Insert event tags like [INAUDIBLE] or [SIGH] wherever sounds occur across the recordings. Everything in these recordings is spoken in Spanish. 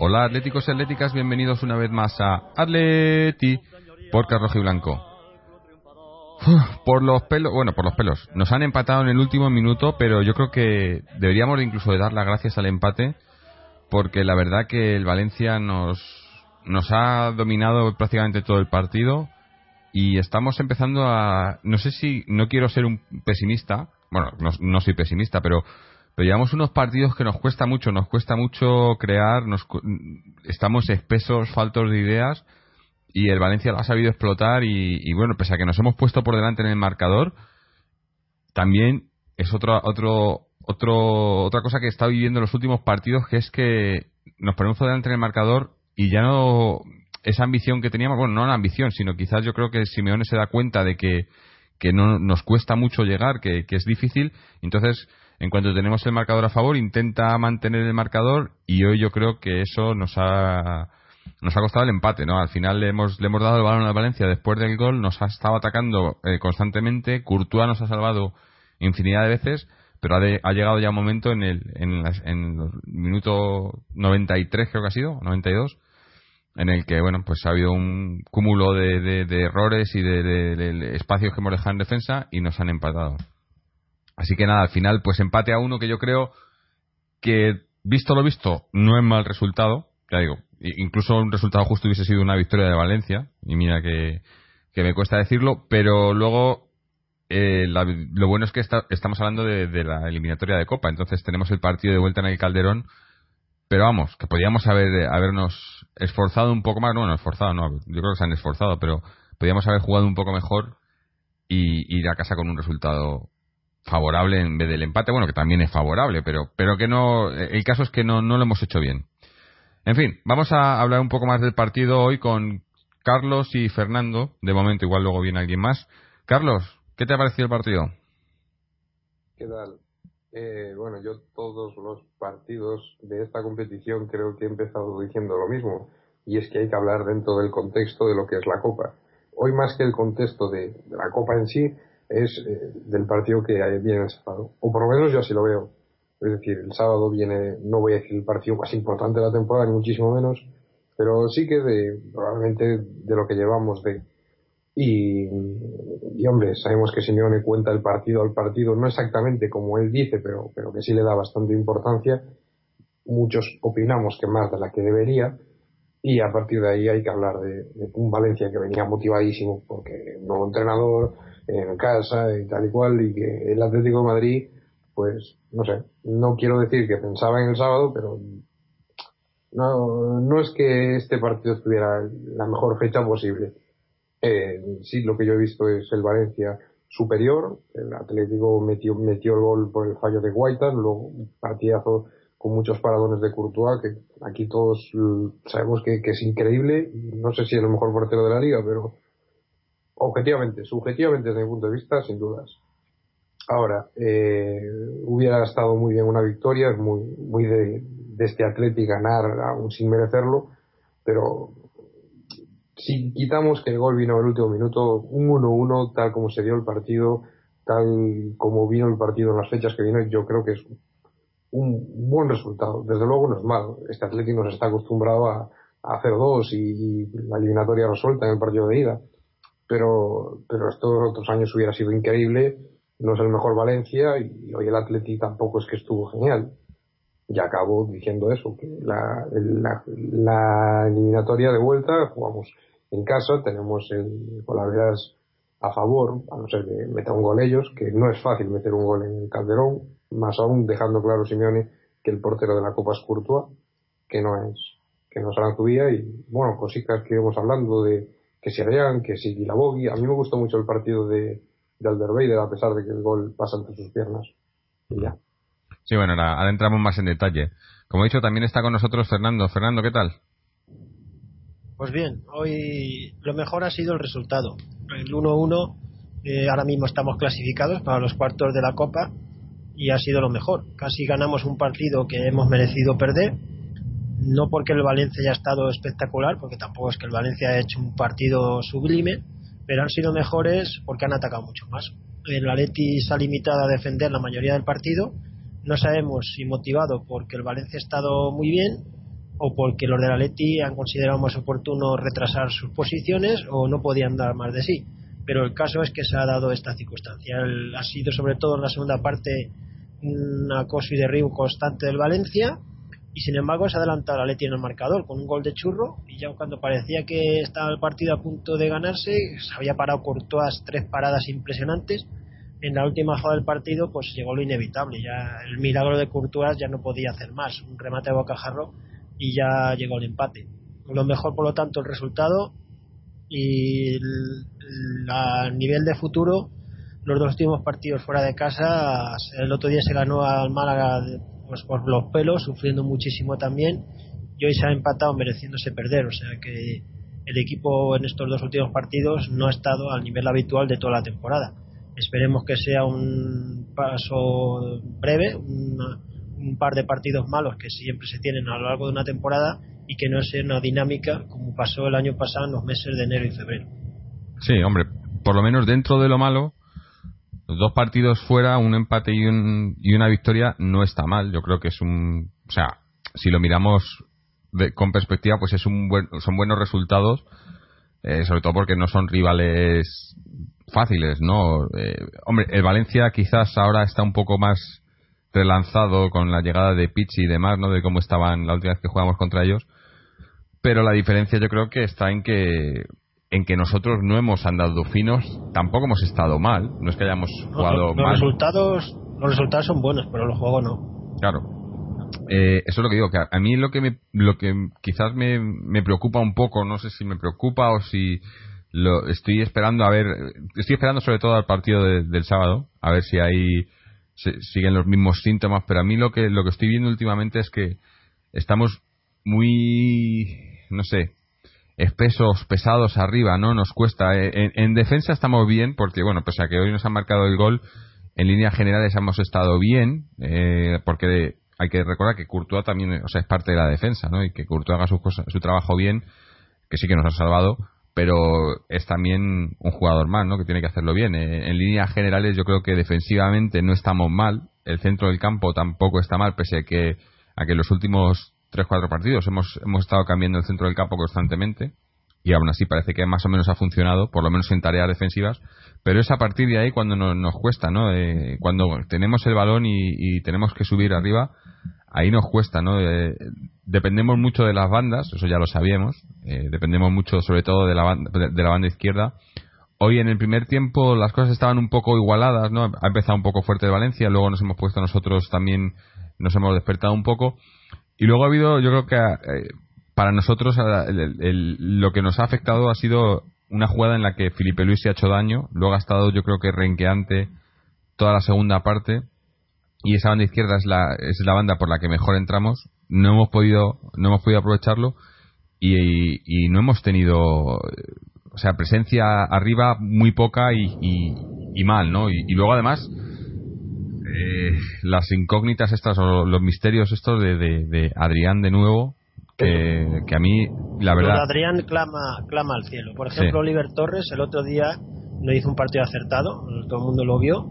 Hola atléticos y atléticas, bienvenidos una vez más a Atleti por Carlos y Blanco. por los pelos, bueno, por los pelos. Nos han empatado en el último minuto, pero yo creo que deberíamos incluso de dar las gracias al empate, porque la verdad que el Valencia nos, nos ha dominado prácticamente todo el partido y estamos empezando a, no sé si, no quiero ser un pesimista, bueno, no, no soy pesimista, pero pero llevamos unos partidos que nos cuesta mucho, nos cuesta mucho crear, nos, estamos espesos, faltos de ideas y el Valencia lo ha sabido explotar y, bueno, pese a que nos hemos puesto por delante en el marcador, también es otro, otro, otro, otra cosa que estado viviendo en los últimos partidos, que es que nos ponemos por delante en el marcador y ya no esa ambición que teníamos, bueno, no la ambición, sino quizás yo creo que Simeone se da cuenta de que, que no nos cuesta mucho llegar, que, que es difícil, entonces en cuanto tenemos el marcador a favor, intenta mantener el marcador y hoy yo creo que eso nos ha nos ha costado el empate, ¿no? Al final le hemos, le hemos dado el balón a Valencia después del gol, nos ha estado atacando eh, constantemente, Courtois nos ha salvado infinidad de veces, pero ha, llegado ya un momento en el, en, el minuto 93 creo que ha sido, 92, en el que, bueno, pues ha habido un cúmulo de, de, errores y de, de espacios que hemos dejado en defensa y nos han empatado. Así que nada, al final, pues empate a uno que yo creo que, visto lo visto, no es mal resultado. Ya digo, incluso un resultado justo hubiese sido una victoria de Valencia, y mira que, me cuesta decirlo, pero luego eh, lo bueno es que estamos hablando de, la eliminatoria de Copa, entonces tenemos el partido de vuelta en el Calderón, pero vamos, que podíamos haber, habernos esforzado un poco más, no, no esforzado, no, yo creo que se han esforzado, pero podíamos haber jugado un poco mejor y ir a casa con un resultado favorable en vez del empate, bueno, que también es favorable, pero, pero que no, el caso es que no, no lo hemos hecho bien. En fin, vamos a hablar un poco más del partido hoy con Carlos y Fernando. De momento, igual luego viene alguien más. Carlos, ¿qué te ha parecido el partido? ¿Qué tal? Eh, bueno, yo todos los partidos de esta competición creo que he empezado diciendo lo mismo, y es que hay que hablar dentro del contexto de lo que es la Copa. Hoy más que el contexto de la Copa en sí, es eh, del partido que viene el sábado. O por lo menos yo así lo veo. Es decir, el sábado viene, no voy a decir el partido más importante de la temporada, ni muchísimo menos, pero sí que de, probablemente de lo que llevamos de. Y, y hombre, sabemos que Simeone cuenta el partido al partido, no exactamente como él dice, pero, pero que sí le da bastante importancia. Muchos opinamos que más de la que debería, y a partir de ahí hay que hablar de, de un Valencia que venía motivadísimo porque nuevo entrenador, en casa y tal y cual, y que el Atlético de Madrid, pues, no sé, no quiero decir que pensaba en el sábado, pero no, no es que este partido estuviera la mejor fecha posible. Eh, sí, lo que yo he visto es el Valencia superior, el Atlético metió, metió el gol por el fallo de Guaita, luego un partidazo con muchos paradones de Courtois, que aquí todos sabemos que, que es increíble, no sé si es el mejor portero de la liga, pero objetivamente, subjetivamente desde mi punto de vista, sin dudas. Ahora, eh, hubiera estado muy bien una victoria, es muy, muy de, este Atleti ganar aún sin merecerlo, pero si quitamos que el gol vino en el último minuto, un 1-1, tal como se dio el partido, tal como vino el partido en las fechas que vino, yo creo que es un buen resultado. Desde luego no es malo. Este Atleti nos está acostumbrado a, a 0-2 y, la eliminatoria resuelta en el partido de ida. Pero, pero estos otros años hubiera sido increíble. No es el mejor Valencia y hoy el Atleti tampoco es que estuvo genial. Y acabo diciendo eso, que la, la, la eliminatoria de vuelta jugamos en casa, tenemos el, con las veras a favor, a no ser que meta un gol ellos, que no es fácil meter un gol en el Calderón, más aún dejando claro Simeone que el portero de la Copa es Courtois, que no es que no es Aranzubía y bueno, cositas que íbamos hablando de que si Adrián, que si Guilabogui, a mí me gustó mucho el partido de, de Alderweireld a pesar de que el gol pasa entre sus piernas y ya. Sí, bueno, ahora, entramos más en detalle. Como he dicho, también está con nosotros Fernando. Fernando, ¿qué tal? Pues bien, hoy lo mejor ha sido el resultado. El 1-1, eh, ahora mismo estamos clasificados para los cuartos de la Copa y ha sido lo mejor. Casi ganamos un partido que hemos merecido perder no porque el Valencia haya estado espectacular, porque tampoco es que el Valencia haya hecho un partido sublime, pero han sido mejores porque han atacado mucho más. El Atleti se ha limitado a defender la mayoría del partido. No sabemos si motivado porque el Valencia ha estado muy bien o porque los del Atleti han considerado más oportuno retrasar sus posiciones o no podían dar más de sí. Pero el caso es que se ha dado esta circunstancia. ha sido sobre todo en la segunda parte un acoso y derribo constante del Valencia y sin embargo se ha adelantado la Leti en el marcador con un gol de churro y ya cuando parecía que estaba el partido a punto de ganarse se había parado Courtois tres paradas impresionantes. En la última jugada del partido pues llegó lo inevitable. Ya el milagro de Courtois ya no podía hacer más. Un remate a bocajarro y ya llegó el empate. Lo mejor por lo tanto el resultado y a nivel de futuro los dos últimos partidos fuera de casa el otro día se ganó al Málaga pues por los pelos, sufriendo muchísimo también, y hoy se ha empatado mereciéndose perder, o sea que el equipo en estos dos últimos partidos no ha estado al nivel habitual de toda la temporada. Esperemos que sea un paso breve, un par de partidos malos que siempre se tienen a lo largo de una temporada y que no sea una dinámica como pasó el año pasado en los meses de enero y febrero. Sí, hombre, por lo menos dentro de lo malo, dos partidos fuera, un empate y, un, y una victoria no está mal. Yo creo que es un. O sea, si lo miramos con perspectiva, pues es un buen, son buenos resultados, eh, sobre todo porque no son rivales fáciles, ¿no? Eh, hombre, el Valencia quizás ahora está un poco más relanzado con la llegada de Pichi y demás, ¿no? De cómo estaban la última vez que jugamos contra ellos. Pero la diferencia yo creo que está en que en que nosotros no hemos andado finos, tampoco hemos estado mal, no es que hayamos jugado los, mal. Resultados, los resultados son buenos, pero el juego no. Claro. Eh, eso es lo que digo, que a, mí lo que, me, lo que quizás me, me preocupa un poco, no sé si me preocupa o si lo estoy esperando a ver, estoy esperando sobre todo al partido del sábado, a ver si ahí siguen los mismos síntomas, pero a mí lo que, lo que estoy viendo últimamente es que estamos muy, no sé, espesos, pesados arriba, ¿no? Nos cuesta. Eh, en, defensa estamos bien, porque, bueno, pese a que hoy nos han marcado el gol, en líneas generales hemos estado bien, eh, porque hay que recordar que Courtois también, o sea, es parte de la defensa, ¿no? Y que Courtois haga su, su trabajo bien, que sí que nos ha salvado, pero es también un jugador más, ¿no? Que tiene que hacerlo bien. Eh, en líneas generales yo creo que defensivamente no estamos mal, el centro del campo tampoco está mal, pese a que, a que los últimos tres cuatro partidos. Hemos hemos estado cambiando el centro del campo constantemente y aún así parece que más o menos ha funcionado por lo menos en tareas defensivas. Pero es a partir de ahí cuando nos, cuesta no eh, cuando tenemos el balón y, tenemos que subir arriba ahí nos cuesta no eh, dependemos mucho de las bandas eso ya lo sabíamos eh, dependemos mucho sobre todo de la banda, de la banda izquierda. Hoy en el primer tiempo las cosas estaban un poco igualadas, ¿no? Ha empezado un poco fuerte Valencia, luego nos hemos puesto nosotros también, nos hemos despertado un poco y luego ha habido, yo creo que eh, para nosotros lo que nos ha afectado ha sido una jugada en la que Felipe Luis se ha hecho daño, luego ha estado yo creo que renqueante toda la segunda parte y esa banda izquierda es la, es la banda por la que mejor entramos, no hemos podido, no hemos podido aprovecharlo y, y, no hemos tenido o sea, presencia arriba muy poca y, y, mal, ¿no? y luego además eh, las incógnitas estas o los misterios estos de, de, Adrián de nuevo que, que, a mí la verdad Adrián clama clama al cielo por ejemplo Oliver Torres el otro día no hizo un partido acertado todo el mundo lo vio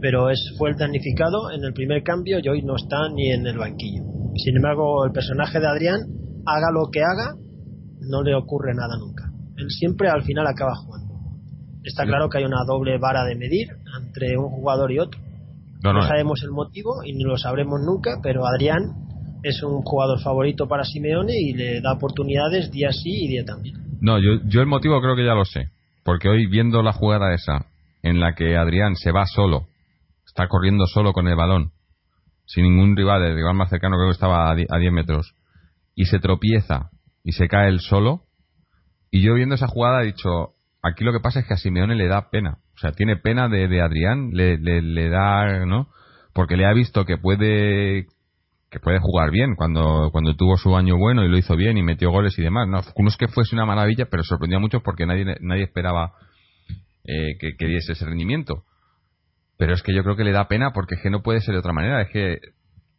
pero es fue el damnificado en el primer cambio y hoy no está ni en el banquillo sin embargo el personaje de Adrián haga lo que haga no le ocurre nada nunca. Él siempre al final acaba jugando. Está claro que hay una doble vara de medir entre un jugador y otro. No, No, no, sabemos el motivo y ni lo sabremos nunca, pero Adrián es un jugador favorito para Simeone y le da oportunidades día sí y día también. No, yo, yo el motivo creo que ya lo sé. Porque hoy viendo la jugada esa, en la que Adrián se va solo, está corriendo solo con el balón, sin ningún rival, el rival más cercano creo que estaba a 10 metros, y se tropieza y se cae él solo, y yo viendo esa jugada he dicho, aquí lo que pasa es que a Simeone le da pena. O sea, tiene pena de, de Adrián, le, le, da, ¿no? Porque le ha visto que puede que puede jugar bien cuando, cuando tuvo su año bueno y lo hizo bien y metió goles y demás. No, es que fuese una maravilla, pero sorprendió a muchos porque nadie, nadie esperaba eh, que, que diese ese rendimiento. Pero es que yo creo que le da pena porque es que no puede ser de otra manera. Es que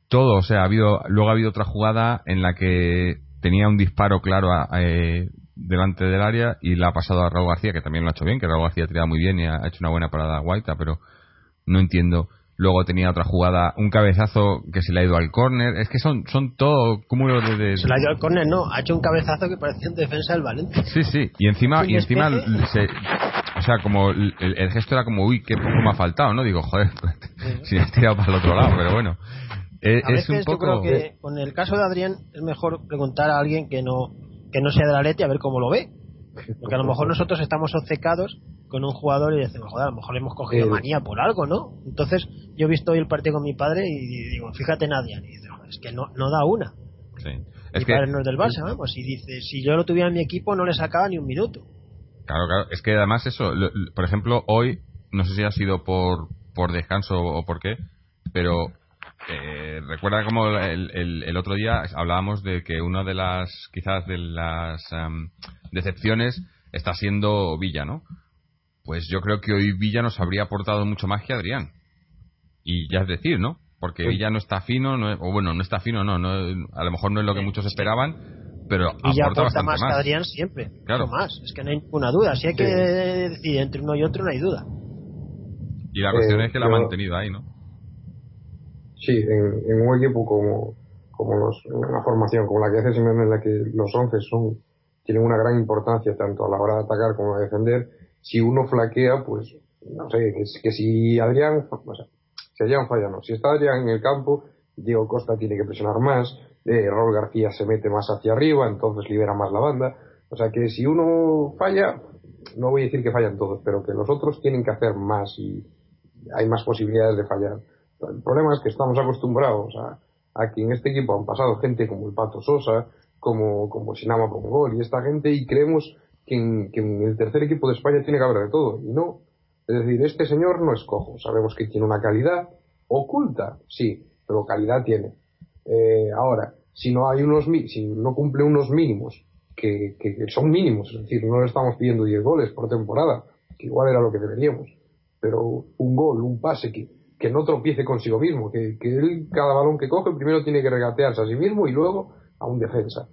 todo, o sea, ha habido, luego ha habido otra jugada en la que tenía un disparo claro a- a, eh, delante del área y la ha pasado a Raúl García, que también lo ha hecho bien, que Raúl García ha tirado muy bien y ha hecho una buena parada a Guaita, pero no entiendo. Luego tenía otra jugada, un cabezazo que se le ha ido al córner. Es que son, son todo cúmulos de, de- Se la ha ido al córner, no, ha hecho un cabezazo que parecía un defensa del Valencia. Sí, sí. Y encima, y encima se, o sea, como el, el gesto era como, uy, qué poco me ha faltado, ¿no? Digo, joder, si me he tirado para el otro lado, pero bueno. Eh, A es un veces yo poco. creo que con el caso de Adrián es mejor preguntar a alguien que no que no sea de la Leti a ver cómo lo ve. [LAUGHS] Porque a lo mejor nosotros estamos obcecados con un jugador y decimos, joder, a lo mejor le hemos cogido manía por algo, ¿no? Entonces yo he visto hoy el partido con mi padre y digo, fíjate en Adrián. Y digo, es que no, no da una. Sí. mi Es que, padre no es del Barça, vamos. Y dice, si yo lo tuviera en mi equipo no le sacaba ni un minuto. claro, claro. Es que además eso, lo- lo- por ejemplo, hoy, no sé si ha sido por, por descanso o por qué, pero eh, recuerda como el, el- el otro día hablábamos de que una de las, quizás de las am, decepciones está siendo Villa, ¿no? Pues yo creo que hoy Villa nos habría aportado mucho más que Adrián. Y ya es decir, ¿no? Porque Villa no está fino, no es- o bueno, no está fino, no, no, a lo mejor no es lo que muchos esperaban, pero ya aporta aporta bastante más, más. que Adrián siempre. Claro. Más. Es que no hay ninguna duda. Si hay que decidir entre uno y otro, no hay duda. Y la cuestión Eh, es que la ha mantenido ahí, ¿no? Sí, en, en un equipo como, como los, una formación como la que hace Simeone, en la que los 11 son, tienen una gran importancia tanto a la hora de atacar como de defender, si uno flaquea, pues, no sé, que, que si Adrián, o sea, si Adrián falla, no. Si está Adrián en el campo, Diego Costa tiene que presionar más, eh, Raúl García se mete más hacia arriba, entonces libera más la banda. O sea que si uno falla, no voy a decir que fallan todos, pero que los otros tienen que hacer más y hay más posibilidades de fallar. El problema es que estamos acostumbrados a, a que en este equipo han pasado gente como el Pato Sosa, como, como Sinama Pongol y esta gente y creemos que en, el tercer equipo de España tiene que haber de todo y no. Es decir, este señor no es cojo, sabemos que tiene una calidad oculta, sí, pero calidad tiene. Eh, ahora, si no hay unos si no cumple unos mínimos que, que- que son mínimos, es decir, no le estamos pidiendo 10 goles por temporada, que igual era lo que deberíamos, pero un gol, un pase que, que no tropiece consigo mismo, que, que él cada balón que coge primero tiene que regatearse a sí mismo y luego a un defensa.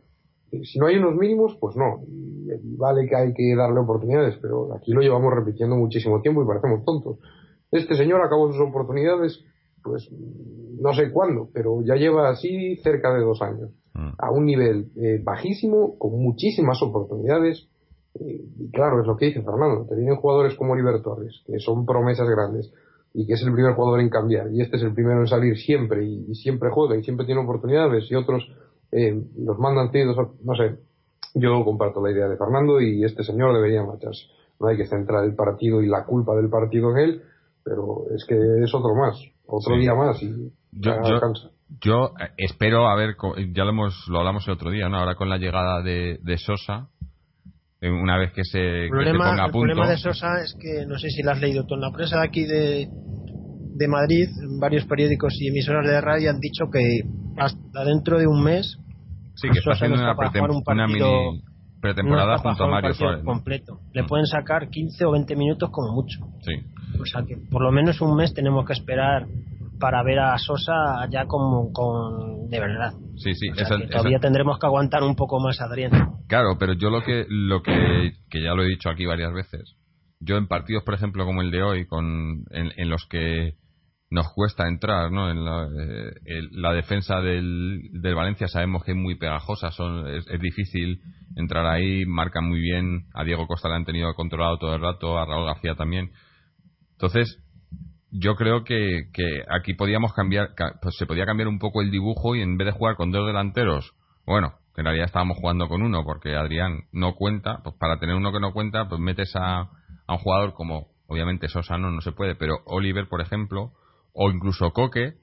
Si no hay unos mínimos, pues no. Y vale que hay que darle oportunidades, pero aquí lo llevamos repitiendo muchísimo tiempo y parecemos tontos. Este señor acabó sus oportunidades, pues no sé cuándo, pero ya lleva así cerca de dos años Mm. a un nivel eh, bajísimo, con muchísimas oportunidades. eh, y claro, es lo que dice Fernando, te vienen jugadores como Oliver Torres, que son promesas grandes, y que es el primer jugador en cambiar, y este es el primero en salir siempre, y, y siempre juega, y siempre tiene oportunidades, y otros eh, los mandan a- no sé, yo comparto la idea de Fernando, y este señor debería marcharse. No hay que centrar el partido y la culpa del partido en él, pero es que es otro más, otro Sí. día más, y Yo- ya yo- cansa. Yo eh, espero, a ver, co- ya lo hemos lo hablamos el otro día, ¿no? Ahora con la llegada de, de Sosa, eh, una vez que se, que El se problema, ponga a el punto. problema de Sosa es que no sé si lo has leído tú en la prensa de aquí de, de Madrid, varios periódicos y emisoras de radio han dicho que hasta dentro de un mes sí, que está haciendo una, un partido- pretemporada junto a Mario Suárez. completo. Le Mm. pueden sacar 15 o 20 minutos como mucho. Sí. O sea que por lo menos un mes tenemos que esperar para ver a Sosa ya como con de verdad. Sí, sí, O sea esa- que esa- todavía tendremos que aguantar un poco más a Adrián. Claro, pero yo lo que, lo que, que ya lo he dicho aquí varias veces, yo en partidos, por ejemplo, como el de hoy, con, en, en los que nos cuesta entrar, ¿no? En la, eh, la defensa del, del, Valencia sabemos que es muy pegajosa, son, es, difícil entrar ahí, marcan muy bien, a Diego Costa le han tenido controlado todo el rato, a Raúl García también. Entonces, yo creo que, que aquí podíamos cambiar, pues se podía cambiar un poco el dibujo y en vez de jugar con dos delanteros, bueno, que en realidad estábamos jugando con uno porque Adrián no cuenta, pues para tener uno que no cuenta, pues metes a, a un jugador como, obviamente Sosa no, no se puede, pero Oliver, por ejemplo, o incluso Coque,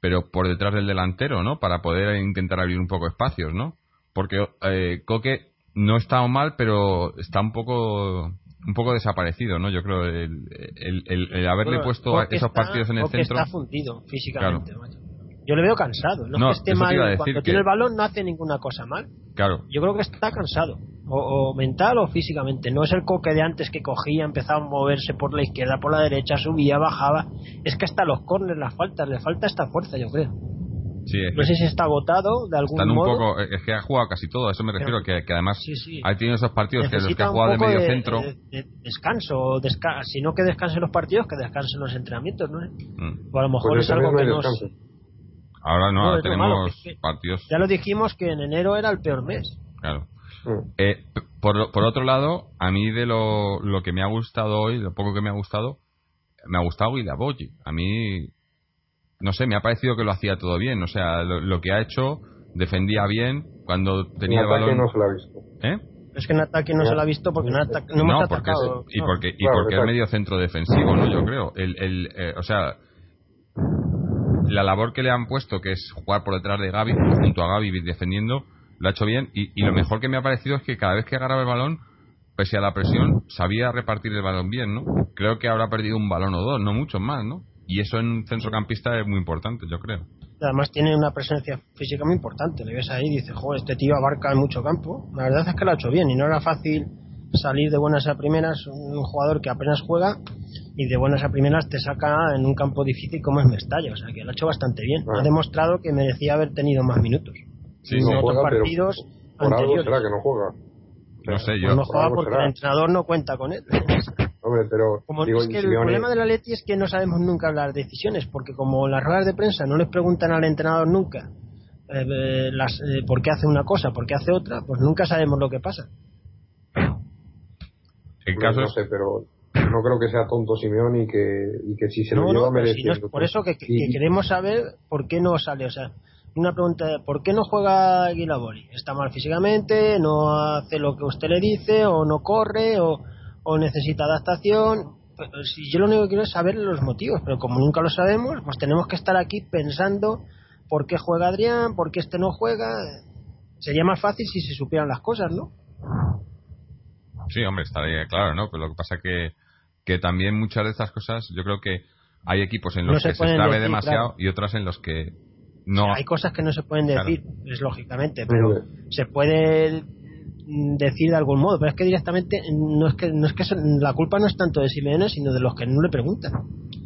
pero por detrás del delantero, ¿no? Para poder intentar abrir un poco espacios, ¿no? Porque eh, Coque no está mal, pero está un poco un poco desaparecido, ¿no? Yo creo el, el, haberle puesto esos partidos en el Coque centro está fundido físicamente. Yo le veo cansado. No, es que esté mal. Cuando tiene el balón no hace ninguna cosa mal. Claro. Yo creo que está cansado. O, mental o físicamente. No es el coque de antes que cogía, empezaba a moverse por la izquierda, por la derecha, subía, bajaba. Es que hasta los corners, las faltas, le falta esta fuerza, yo creo. Sí, no sé si está agotado de algún un modo. Poco, es que ha jugado casi todo, a eso me refiero, que, además ha tenido esos partidos que los que ha jugado de medio centro. De, descanso, si no que descansen los partidos, que descansen los entrenamientos, ¿no? Mm. O a lo mejor pues es algo que nos, Ahora no, tenemos partidos. Ya lo dijimos que en enero era el peor mes. Claro. Mm. Eh, por, por, otro lado, a mí de lo, lo, que me ha gustado hoy, lo poco que me ha gustado, me ha gustado Boyi. A mí, no sé, me ha parecido que lo hacía todo bien. O sea, lo, que ha hecho, defendía bien cuando tenía el balón. no se lo ha visto. ¿Eh? Es que en ataque no se lo ha visto porque no, no, no porque Es, y porque, y porque es medio centro defensivo, ¿no? Yo creo. El, el, eh, o sea, la labor que le han puesto, que es jugar por detrás de Gaby, junto a Gaby defendiendo, lo ha hecho bien. Y, lo mejor que me ha parecido es que cada vez que agarraba el balón, pese a la presión, sabía repartir el balón bien, ¿no? Creo que habrá perdido un balón o dos, no muchos más, ¿no? Y eso en un centrocampista es muy importante, yo creo. Además tiene una presencia física muy importante. Le ves ahí y dices, joder, este tío abarca mucho campo. La verdad es que lo ha hecho bien y no era fácil salir de buenas a primeras un jugador que apenas juega y de buenas a primeras te saca en un campo difícil como es Mestalla. O sea que lo ha hecho bastante bien. Ha demostrado que merecía haber tenido más minutos. Sí, en otros partidos por anteriores. será que no juega. No sé, yo. Pues no juega porque el entrenador no cuenta con él. [LAUGHS] Hombre, pero. Como es que el problema de la Leti es que no sabemos nunca hablar decisiones, porque como las ruedas de prensa no les preguntan al entrenador nunca eh, las, eh, por qué hace una cosa, por qué hace otra, pues nunca sabemos lo que pasa. En caso... No sé, pero no creo que sea tonto Simeón y que, y que si se lo lleva no, por eso que, queremos saber por qué no sale. O sea, una pregunta, ¿por qué no juega Guilabori? ¿Está mal físicamente? ¿No hace lo que usted le dice? ¿O no corre? ¿O, o necesita adaptación? Pues, si yo lo único que quiero es saber los motivos, pero como nunca lo sabemos, pues tenemos que estar aquí pensando por qué juega Adrián, por qué este no juega. Sería más fácil si se supieran las cosas, ¿no? Sí, hombre, estaría claro, ¿no? Pero lo que pasa que, que también muchas de estas cosas, yo creo que hay equipos en los que se, sabe demasiado y otras en los que no. hay cosas que no se pueden decir, es lógicamente, pero se puede decir de algún modo, pero es que directamente no es que no es que la culpa no es tanto de Simeone, sino de los que no le preguntan.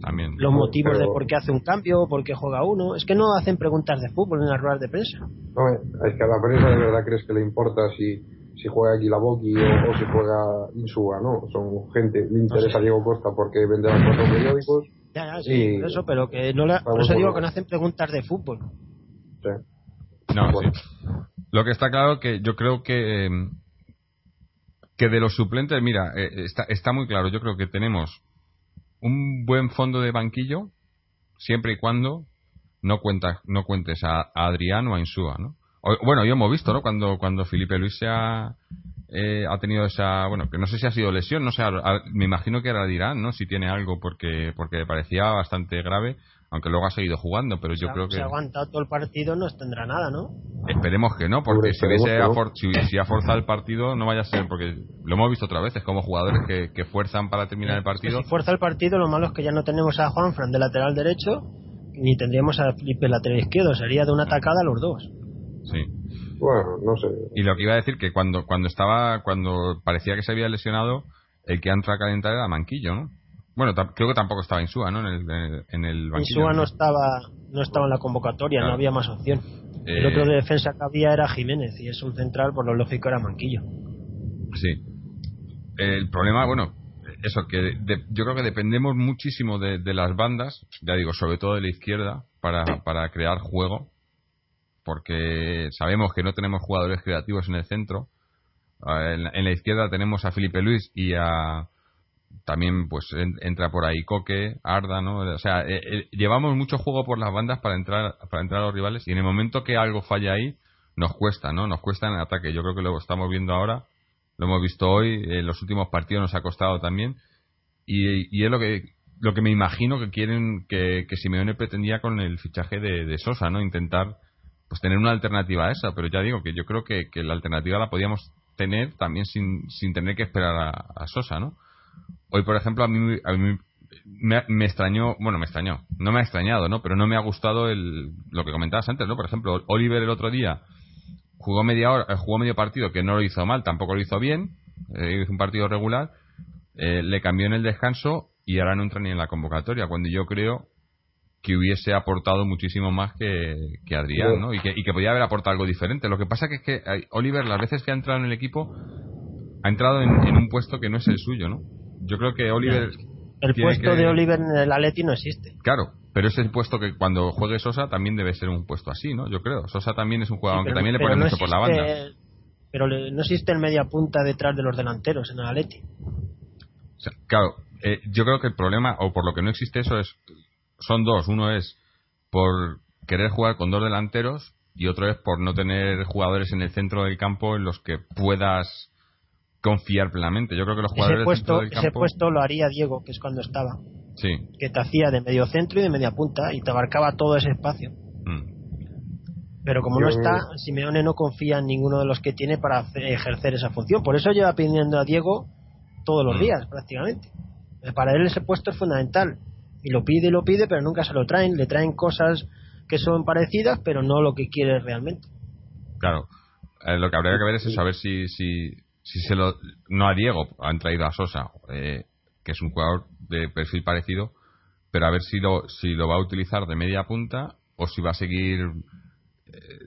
También. Los motivos de por qué hace un cambio, por qué juega uno, es que no hacen preguntas de fútbol en las ruedas de prensa. No, es que a la prensa de verdad crees que le importa si si juega aquí la Boqui o, si juega Insua, ¿no? Son gente, le interesa Diego Costa porque vende las cuatro periódicos. Ya, ya, sí, eso, pero que no la, por eso digo que no hacen preguntas de fútbol. Sí. No, sí. Lo que está claro que yo creo que que de los suplentes, mira, eh, está, está muy claro. Yo creo que tenemos un buen fondo de banquillo siempre y cuando no cuentas no cuentes a, a Adrián o a Insúa, ¿no? Bueno, yo hemos visto, ¿no? Cuando, cuando Felipe Luis se ha, eh, ha tenido esa, bueno, que no sé si ha sido lesión, no sé, me imagino que era dirán, ¿no? Si tiene algo, porque, porque parecía bastante grave, aunque luego ha seguido jugando, pero yo creo que... Si ha aguantado todo el partido no tendrá nada, ¿no? Esperemos que no, porque si, si, ha forzado el partido, no vaya a ser, porque lo hemos visto otra vez, es como jugadores que, que fuerzan para terminar el partido. si fuerza el partido, lo malo es que ya no tenemos a Juan Fran de lateral derecho, ni tendríamos a Felipe lateral izquierdo, sería de una atacada a los dos. Sí. Bueno, no sé. Y lo que iba a decir que cuando cuando estaba cuando parecía que se había lesionado, el que entra a calentar era Manquillo, ¿no? Bueno, creo que tampoco estaba Insúa, ¿no? En el, en el banquillo. Insúa no estaba no estaba en la convocatoria, no había más opción. El otro de defensa que había era Jiménez y es un central, por lo lógico era Manquillo. Sí. El problema, bueno, eso, que yo creo que dependemos muchísimo de, las bandas, ya digo, sobre todo de la izquierda, para, para crear juego, porque sabemos que no tenemos jugadores creativos en el centro. En la, en la izquierda tenemos a Felipe Luis y a, también pues entra por ahí Coque, Arda, ¿no? O sea, eh, eh, llevamos mucho juego por las bandas para entrar para entrar a los rivales y en el momento que algo falla ahí nos cuesta, ¿no? Nos cuesta en el ataque. Yo creo que lo estamos viendo ahora, lo hemos visto hoy, en los últimos partidos nos ha costado también y, es lo que lo que me imagino que quieren que, que Simeone pretendía con el fichaje de, Sosa, ¿no? Intentar pues tener una alternativa a esa, pero ya digo que yo creo que, la alternativa la podíamos tener también sin, sin tener que esperar a, a Sosa, ¿no? Hoy, por ejemplo, a mí, me, extrañó, bueno, me extrañó, no me ha extrañado, ¿no? Pero no me ha gustado el, lo que comentabas antes, ¿no? Por ejemplo, Oliver el otro día jugó media hora, eh, jugó medio partido que no lo hizo mal, tampoco lo hizo bien, eh, hizo un partido regular, eh, le cambió en el descanso y ahora no entra ni en la convocatoria, cuando yo creo que hubiese aportado muchísimo más que, que Adrián, ¿no? Y que, y que podía haber aportado algo diferente. Lo que pasa que es que Oliver, las veces que ha entrado en el equipo, ha entrado en un puesto que no es el suyo, ¿no? Yo creo que Oliver. El puesto de Oliver en el Atleti no existe. Claro, pero es el puesto que cuando juegue Sosa también debe ser un puesto así, ¿no? Yo creo. Sosa también es un jugador, aunque también le pone mucho por la banda. Pero no existe el media punta detrás de los delanteros en el Atleti. claro, eh, yo creo que el problema, o por lo que no existe eso, es son dos. Uno es por querer jugar con dos delanteros y otro es por no tener jugadores en el centro del campo en los que puedas confiar plenamente. Yo creo que los jugadores ese puesto, ese puesto lo haría Diego, que es cuando estaba. Sí. Que te hacía de medio centro y de media punta y te abarcaba todo ese espacio. Mm. Pero como no está, Simeone no confía en ninguno de los que tiene para ejercer esa función. Por eso lleva pidiendo a Diego todos los mm. días, prácticamente. Para él ese puesto es fundamental. Y lo pide y lo pide, pero nunca se lo traen. Le traen cosas que son parecidas, pero no lo que quiere realmente. Claro. Eh, lo que habría que ver es eso, a ver si, si si se lo no a Diego han traído a Sosa eh, que es un jugador de perfil parecido pero a ver si lo si lo va a utilizar de media punta o si va a seguir eh,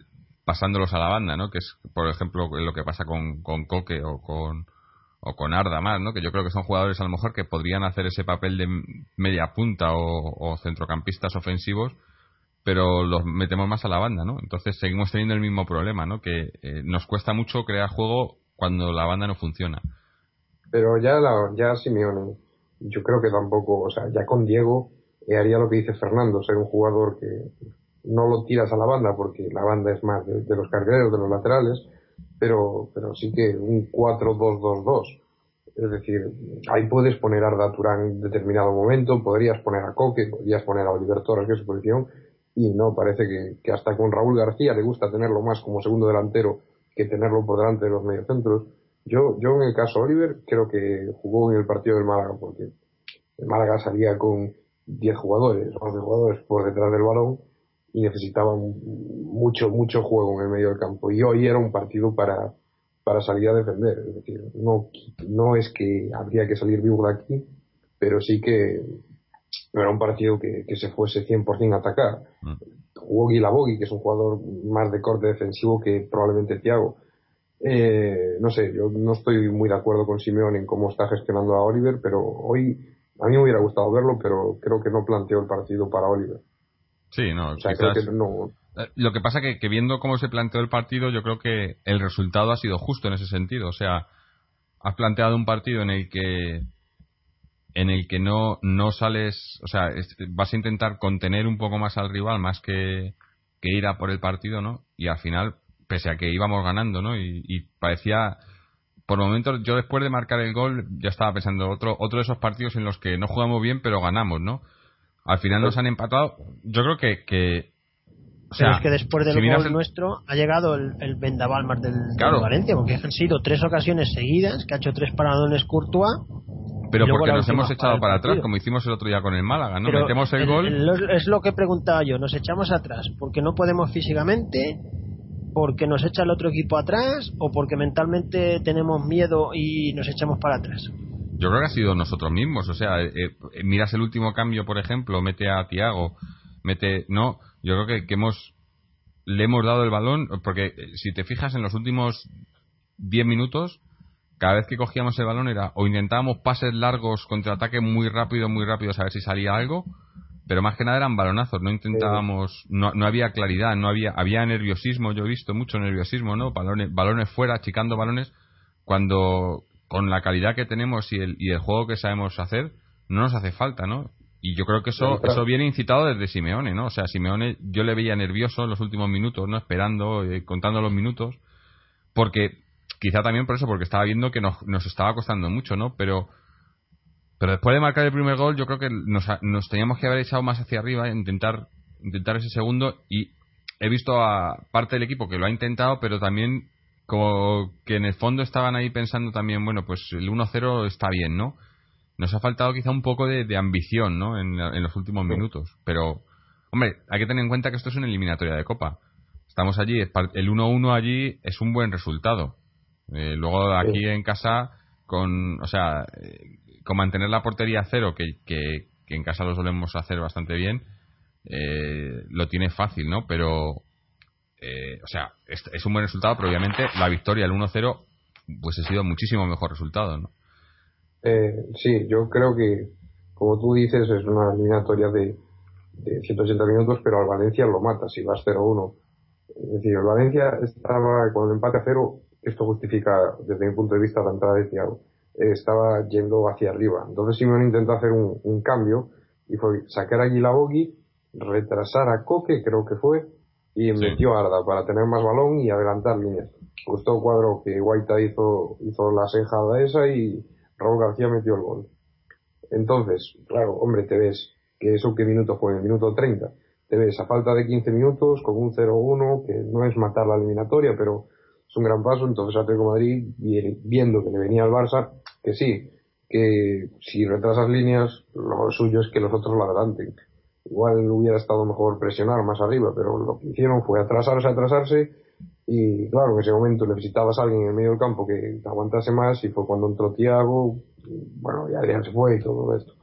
pasándolos a la banda no que es por ejemplo lo que pasa con, con Coque o con o con Arda más, ¿no? Que yo creo que son jugadores a lo mejor que podrían hacer ese papel de media punta o, centrocampistas ofensivos, pero los metemos más a la banda, ¿no? Entonces seguimos teniendo el mismo problema, ¿no? Que eh, nos cuesta mucho crear juego cuando la banda no funciona. Pero ya, la, ya Simeone, yo creo que tampoco, o sea, ya con Diego eh, haría lo que dice Fernando, ser un jugador que no lo tiras a la banda porque la banda es más de, los cargueros, de los laterales, pero, pero sí que un 4-2-2-2. Es decir, ahí puedes poner a Arda Turán en determinado momento, podrías poner a Coque, podrías poner a Oliver Torres, que es su posición, y no, parece que, que hasta con Raúl García le gusta tenerlo más como segundo delantero que tenerlo por delante de los mediocentros. Yo, yo en el caso Oliver creo que jugó en el partido del Málaga porque el Málaga salía con 10 jugadores, 11 jugadores por detrás del balón y necesitaban mucho, mucho juego en el medio del campo. Y hoy era un partido para, para salir a defender. Es decir, no, no es que habría que salir vivo de aquí, pero sí que no era un partido que, que se fuese 100% a atacar. Mm jugó Guilabogui, que es un jugador más de corte defensivo que probablemente Thiago. Eh, no sé, yo no estoy muy de acuerdo con Simeone en cómo está gestionando a Oliver, pero hoy a mí me hubiera gustado verlo, pero creo que no planteó el partido para Oliver. Sí, no, eh, Lo que pasa que, que viendo cómo se planteó el partido, yo creo que el resultado ha sido justo en ese sentido. O sea, has planteado un partido en el que en el que no, no sales, o sea, vas a intentar contener un poco más al rival más que, que ir a por el partido, ¿no? Y al final, pese a que íbamos ganando, ¿no? Y, parecía, por momentos, yo después de marcar el gol, ya estaba pensando otro, otro de esos partidos en los que no jugamos bien, pero ganamos, ¿no? Al final nos han empatado. Yo creo que, que o sea, pero es que después del gol nuestro ha llegado el, el vendaval más del, Valencia, porque han sido tres ocasiones seguidas, que ha hecho tres paradones Courtois, pero porque nos hemos echado para atrás, como hicimos el otro día con el Málaga, ¿no? Metemos el, gol. es lo que preguntaba yo, nos echamos atrás porque no podemos físicamente, porque nos echa el otro equipo atrás o porque mentalmente tenemos miedo y nos echamos para atrás. Yo creo que ha sido nosotros mismos, o sea, eh, eh, miras el último cambio, por ejemplo, mete a Tiago, mete, no, yo creo que, que hemos le hemos dado el balón porque eh, si te fijas en los últimos 10 minutos cada vez que cogíamos el balón era o intentábamos pases largos, contraataque muy rápido, muy rápido, a ver si salía algo, pero más que nada eran balonazos, no intentábamos, no, no había claridad, no había, había nerviosismo, yo he visto mucho nerviosismo, ¿no? Balones, balones fuera, achicando balones, cuando con la calidad que tenemos y el, y el juego que sabemos hacer, no nos hace falta, ¿no? Y yo creo que eso, eso viene incitado desde Simeone, ¿no? O sea, Simeone yo le veía nervioso en los últimos minutos, ¿no? Esperando, eh, contando los minutos, porque quizá también por eso, porque estaba viendo que nos, nos estaba costando mucho, ¿no? Pero pero después de marcar el primer gol, yo creo que nos, nos teníamos que haber echado más hacia arriba, intentar intentar ese segundo y he visto a parte del equipo que lo ha intentado, pero también como que en el fondo estaban ahí pensando también, bueno, pues el 1-0 está bien, ¿no? Nos ha faltado quizá un poco de, ambición, ¿no? En, los últimos minutos. Pero, hombre, hay que tener en cuenta que esto es una eliminatoria de Copa. Estamos allí, el 1-1 allí es un buen resultado. Eh, luego aquí en casa, con, o sea, eh, con mantener la portería a cero, que, que, en casa lo solemos hacer bastante bien, eh, lo tiene fácil, ¿no? Pero, o sea, es, un buen resultado, pero obviamente la victoria, el 1-0, pues ha sido muchísimo mejor resultado, ¿no? Eh, sí, yo creo que, como tú dices, es una eliminatoria de, de 180 minutos, pero al Valencia lo mata si vas 0-1. Es decir, el Valencia estaba con el empate a cero, esto justifica desde mi punto de vista la entrada de Thiago, estaba yendo hacia arriba. Entonces Simón intentó hacer un, cambio y fue sacar allí la Bogi, retrasar a Coque, creo que fue, y metió a Arda para tener más balón y adelantar líneas. Gustó cuadro que Guaita hizo, hizo la sejada esa y Raúl García metió el gol. Entonces, claro, hombre, te ves que eso qué minuto fue, el minuto 30. Te ves a falta de 15 minutos con un 0-1, que no es matar la eliminatoria, pero es un gran paso. Entonces Atlético Madrid, viendo que le venía al Barça, que sí, que si retrasas líneas, lo suyo es que los otros la adelanten. Igual hubiera estado mejor presionar más arriba, pero lo que hicieron fue atrasarse, atrasarse y claro, en ese momento necesitabas alguien en el medio del campo que te aguantase más y fue cuando entró Tiago, bueno, y Adrián se fue y todo esto.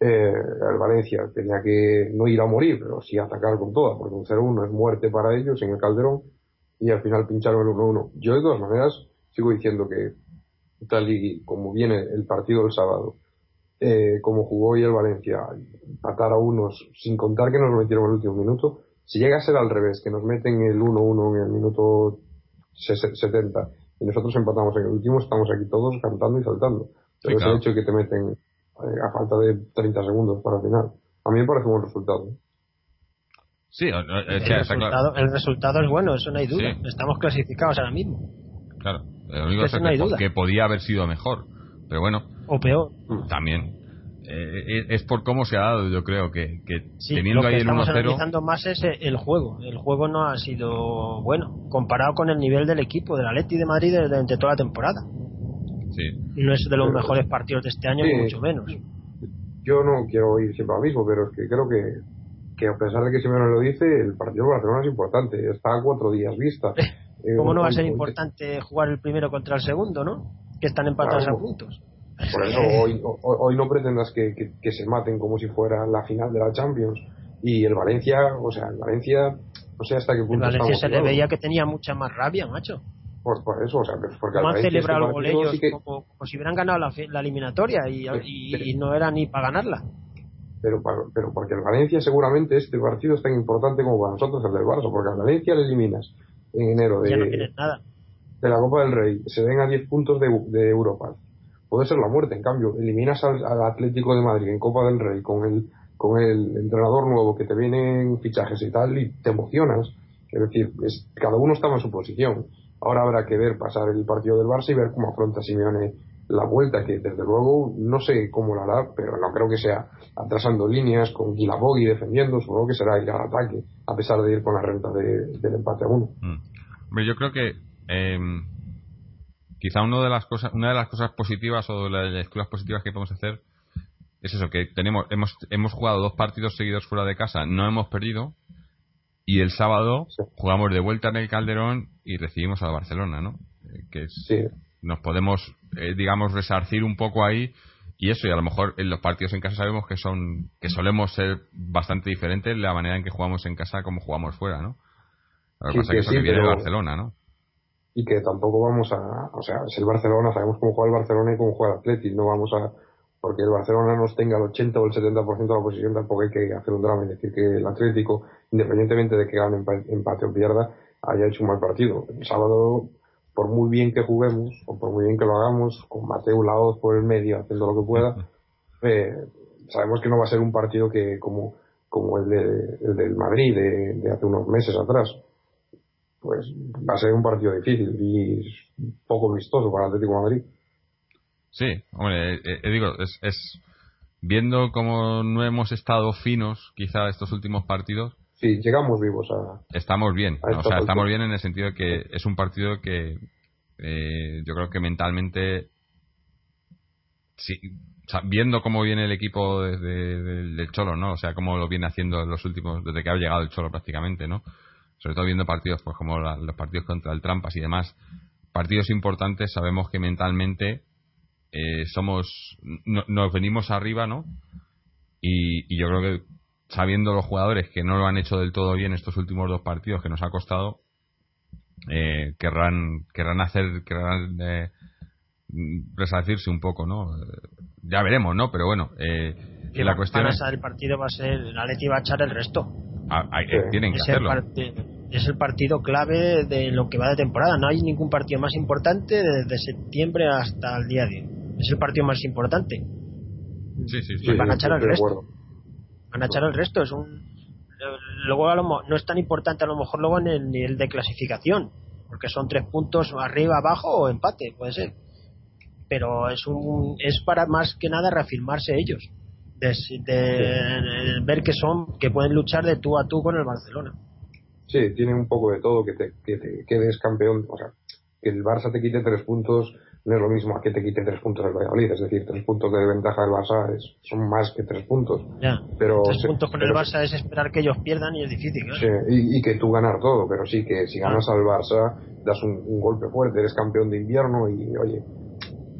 Eh, el Valencia tenía que no ir a morir, pero sí atacar con toda, porque un 0-1 es muerte para ellos en el Calderón y al final pincharon el 1-1. Yo de todas maneras sigo diciendo que tal y como viene el partido del sábado, eh, como jugó hoy el Valencia, patar a unos sin contar que nos lo metieron en el último minuto, si llega a ser al revés, que nos meten el 1-1 en el minuto 70 y nosotros empatamos en el último, estamos aquí todos cantando y saltando. Pero ese hecho de que te meten eh, a falta de 30 segundos para el final, a mí me parece un buen resultado. Sí, el, resultado, el resultado es bueno, eso no hay duda. Estamos clasificados ahora mismo. Claro, lo único es que, que, podía haber sido mejor, pero bueno. O peor. También. Eh, es por cómo se ha dado, yo creo, que, teniendo ahí el 1-0. analizando más es el juego. El juego no ha sido bueno, comparado con el nivel del equipo, del Atleti de Madrid durante toda la temporada. Sí. No es de los mejores partidos de este año, ni mucho menos. Yo no quiero ir siempre al mismo, pero es que creo que, que a pesar de que Simeone lo dice, el partido de Barcelona es importante. Está a cuatro días vista. [LAUGHS] ¿Cómo no va a ser importante jugar el primero contra el segundo, no? Que están empatados a puntos. Por eso [LAUGHS] hoy, hoy, no pretendas que, que, se maten como si fuera la final de la Champions. Y el Valencia, o sea, el Valencia, no sé hasta qué punto. El Valencia se le veía que tenía mucha más rabia, macho. Por, por eso, o sea, porque ¿Cómo han celebrado este ellos como, si hubieran ganado la, la eliminatoria y, y, no era ni para ganarla? Pero, pero porque el Valencia seguramente este partido es tan importante como para nosotros el del Barça, porque al Valencia le eliminas en enero de, nada. De la Copa del Rey, se ven a 10 puntos de, de Europa puede ser la muerte. En cambio, eliminas al, Atlético de Madrid en Copa del Rey con el, con el entrenador nuevo que te vienen fichajes y tal y te emocionas. Es decir, es, cada uno estaba en su posición. Ahora habrá que ver pasar el partido del Barça y ver cómo afronta Simeone la vuelta, que desde luego no sé cómo lo hará, pero no creo que sea atrasando líneas con Guilabogui defendiendo, supongo que será ir al ataque, a pesar de ir con la renta del empate a uno. Mm. yo creo que eh, quizá una de las cosas, una de las cosas positivas o de las lecturas positivas que podemos hacer es eso, que tenemos, hemos, hemos jugado dos partidos seguidos fuera de casa, no hemos perdido, y el sábado jugamos de vuelta en el Calderón y recibimos a Barcelona, ¿no? Eh, que nos podemos, eh, digamos, resarcir un poco ahí y eso, y a lo mejor en los partidos en casa sabemos que son, que solemos ser bastante diferentes la manera en que jugamos en casa como jugamos fuera, ¿no? Lo que pasa es que eso que viene de Barcelona, ¿no? Y que tampoco vamos a, o sea, es el Barcelona, sabemos cómo juega el Barcelona y cómo juega el Atleti, no vamos a, porque el Barcelona nos tenga el 80 o el 70% de la posición, tampoco hay que hacer un drama y decir que el Atlético, independientemente de que gane empate o pierda, haya hecho un mal partido. El sábado, por muy bien que juguemos, o por muy bien que lo hagamos, con Mateo Laoz por el medio, haciendo lo que pueda, eh, sabemos que no va a ser un partido que como, como el, de, el del Madrid de, de hace unos meses atrás pues va a ser un partido difícil y poco vistoso para el Atlético de Madrid. Sí, hombre, eh, eh, digo, es, es, viendo cómo no hemos estado finos quizá estos últimos partidos. Sí, llegamos vivos a. Estamos bien, o sea, estamos bien en el sentido de que es un partido que eh, yo creo que mentalmente, sí, viendo cómo viene el equipo desde del Cholo, ¿no? O sea, cómo lo viene haciendo los últimos, desde que ha llegado el Cholo prácticamente, ¿no? Sobre todo viendo partidos pues como los partidos contra el Trampas y demás, partidos importantes, sabemos que mentalmente eh, somos nos venimos arriba, ¿no? Y, yo creo que sabiendo los jugadores que no lo han hecho del todo bien estos últimos dos partidos que nos ha costado, eh, querrán querrán hacer querrán eh, resarcirse un poco, ¿no? Ya veremos, ¿no? Pero bueno, eh, la cuestión es... el partido va a ser la Leti va a echar el resto Ah, tienen que es hacerlo. El es el partido clave de lo que va de temporada. No hay ningún partido más importante desde septiembre hasta el día de hoy. Es el partido más importante. Sí, sí, sí. van a echar el resto. Van a echar el resto. Es un luego no es tan importante a lo mejor luego en el nivel de clasificación porque son tres puntos arriba abajo o empate puede ser pero es un es para más que nada reafirmarse ellos de, ver que son que pueden luchar de tú a tú con el Barcelona. Sí, tiene un poco de todo que te, que te quedes campeón, o sea, que el Barça te quite tres puntos no es lo mismo a que te quite tres puntos el Valladolid, es decir, tres puntos de ventaja del Barça es, son más que tres puntos. Ya, pero tres puntos con el Barça es esperar que ellos pierdan y es difícil. Sí, y, que tú ganar todo, pero sí que si ganas al Barça das un, un, golpe fuerte, eres campeón de invierno y oye,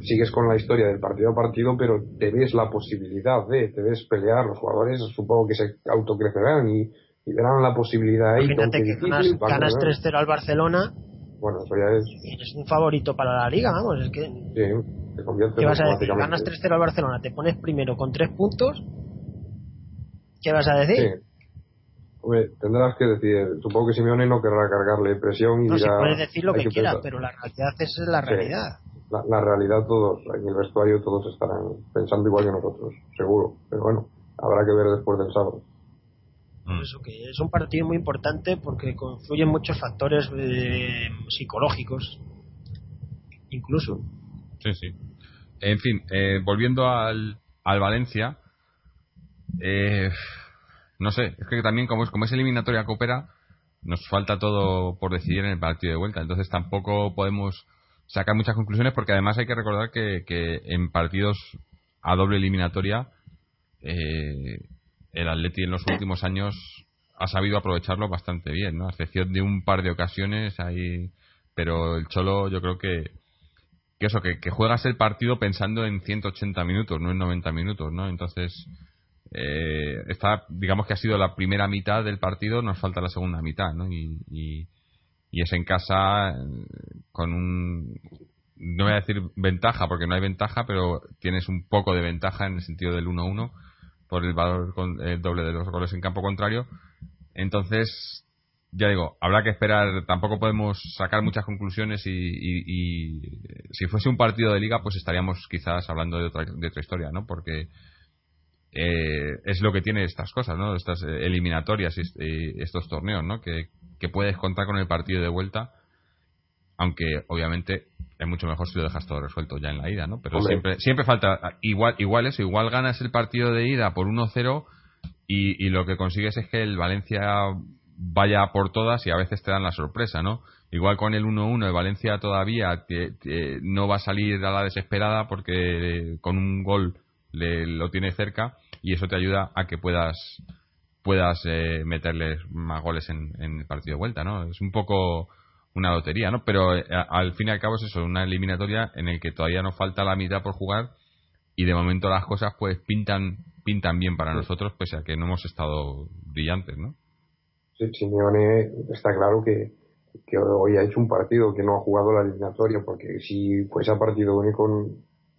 sigues con la historia del partido a partido, pero te ves la posibilidad de, te ves pelear, los jugadores supongo que se autocrecerán y, y verán la posibilidad ahí. Imagínate que ganas, 3-0 al Barcelona. Bueno, eso ya es. Es un favorito para la liga, vamos, es que. Sí, te convierte ¿Qué vas a decir? Ganas 3-0 al Barcelona, te pones primero con 3 puntos. ¿Qué vas a decir? Sí. Hombre, tendrás que decir, supongo que Simeone no querrá cargarle presión y no, dirá. Se puede decir lo que, quiera, pero la realidad es la realidad la, realidad todos, en el vestuario todos estarán pensando igual que nosotros, seguro. Pero bueno, habrá que ver después del sábado. Mm. Eso que es un partido muy importante porque confluyen muchos factores eh, psicológicos, incluso. Sí, sí. En fin, eh, volviendo al, al Valencia, eh, no sé, es que también como es, como es eliminatoria coopera, nos falta todo por decidir en el partido de vuelta, entonces tampoco podemos saca muchas conclusiones porque además hay que recordar que, en partidos a doble eliminatoria eh, el Atleti en los últimos años ha sabido aprovecharlo bastante bien, ¿no? A excepción de un par de ocasiones ahí, pero el Cholo yo creo que que eso, que, juegas el partido pensando en 180 minutos, no en 90 minutos, ¿no? Entonces, eh, digamos que ha sido la primera mitad del partido, nos falta la segunda mitad, ¿no? y, y es en casa con un no voy a decir ventaja porque no hay ventaja pero tienes un poco de ventaja en el sentido del 1-1 por el valor eh, doble de los goles en campo contrario. Entonces ya digo habrá que esperar. Tampoco podemos sacar muchas conclusiones y, si fuese un partido de liga pues estaríamos quizás hablando de otra, de otra historia no porque eh, es lo que tiene estas cosas no estas eliminatorias y estos torneos no que que puedes contar con el partido de vuelta, aunque obviamente es mucho mejor si lo dejas todo resuelto ya en la ida, ¿no? Pero siempre siempre falta igual igual eso, igual ganas el partido de ida por 1-0 y, y lo que consigues es que el Valencia vaya por todas y a veces te dan la sorpresa, ¿no? Igual con el 1-1 el Valencia todavía no va a salir a la desesperada porque con un gol le, lo tiene cerca y eso te ayuda a que puedas puedas eh, meterles más goles en, el partido de vuelta, ¿no? Es un poco una lotería, ¿no? Pero eh, al fin y al cabo es eso, una eliminatoria en el que todavía nos falta la mitad por jugar y de momento las cosas pues pintan pintan bien para nosotros pese a que no hemos estado brillantes, ¿no? Sí, Simeone está claro que que hoy ha hecho un partido que no ha jugado la eliminatoria, porque si fuese a partido único,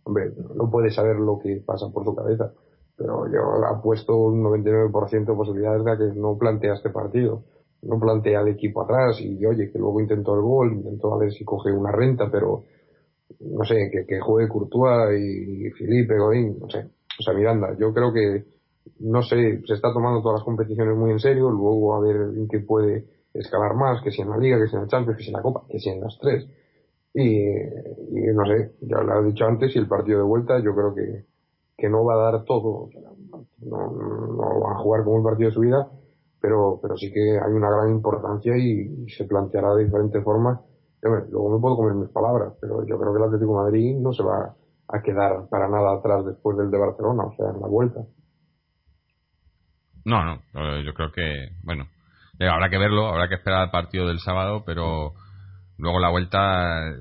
hombre, no puede saber lo que pasa por su cabeza. Pero yo ha puesto un 99% de posibilidades de que no plantea este partido. No plantea el equipo atrás y oye, que luego intentó el gol, intentó a ver si coge una renta, pero no sé, que, juegue Courtois y Felipe Godín, no sé. O sea, Miranda, yo creo que, no sé, se está tomando todas las competiciones muy en serio, luego a ver en qué puede escalar más, que si en la Liga, que si en el Champions, que si en la Copa, que si en las tres. Y, no sé, ya lo he dicho antes, y el partido de vuelta yo creo que, que no va a dar todo, no, no va a jugar como un partido de su vida, pero, pero sí que hay una gran importancia y, se planteará de diferentes formas. luego me puedo comer mis palabras, pero yo creo que el Atlético Madrid no se va a quedar para nada atrás después del de Barcelona, o sea, en la vuelta. No, no, yo creo que, bueno, eh, habrá que verlo, habrá que esperar al partido del sábado, pero luego la vuelta.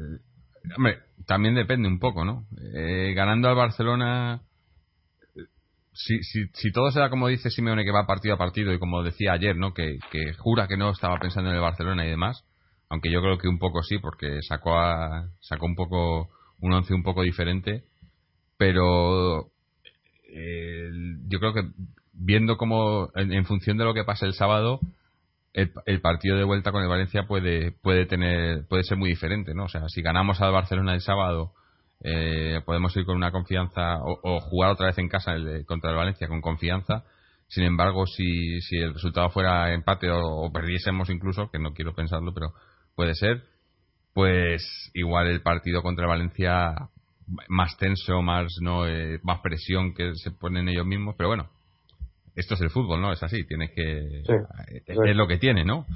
Hombre, también depende un poco, ¿no? Eh, ganando al Barcelona. Si, si, si todo será como dice Simeone que va partido a partido y como decía ayer, ¿no? Que, que jura que no estaba pensando en el Barcelona y demás, aunque yo creo que un poco sí, porque sacó a, sacó un poco un once un poco diferente, pero eh, yo creo que viendo como en, función de lo que pase el sábado, el, partido de vuelta con el Valencia puede puede tener puede ser muy diferente no o sea si ganamos al Barcelona el sábado eh, podemos ir con una confianza o, jugar otra vez en casa contra el Valencia con confianza sin embargo si, si el resultado fuera empate o, perdiésemos incluso que no quiero pensarlo pero puede ser pues igual el partido contra el Valencia más tenso más no eh, más presión que se ponen ellos mismos pero bueno esto es el fútbol, ¿no? Es así, tienes que... es, lo que tiene, ¿no?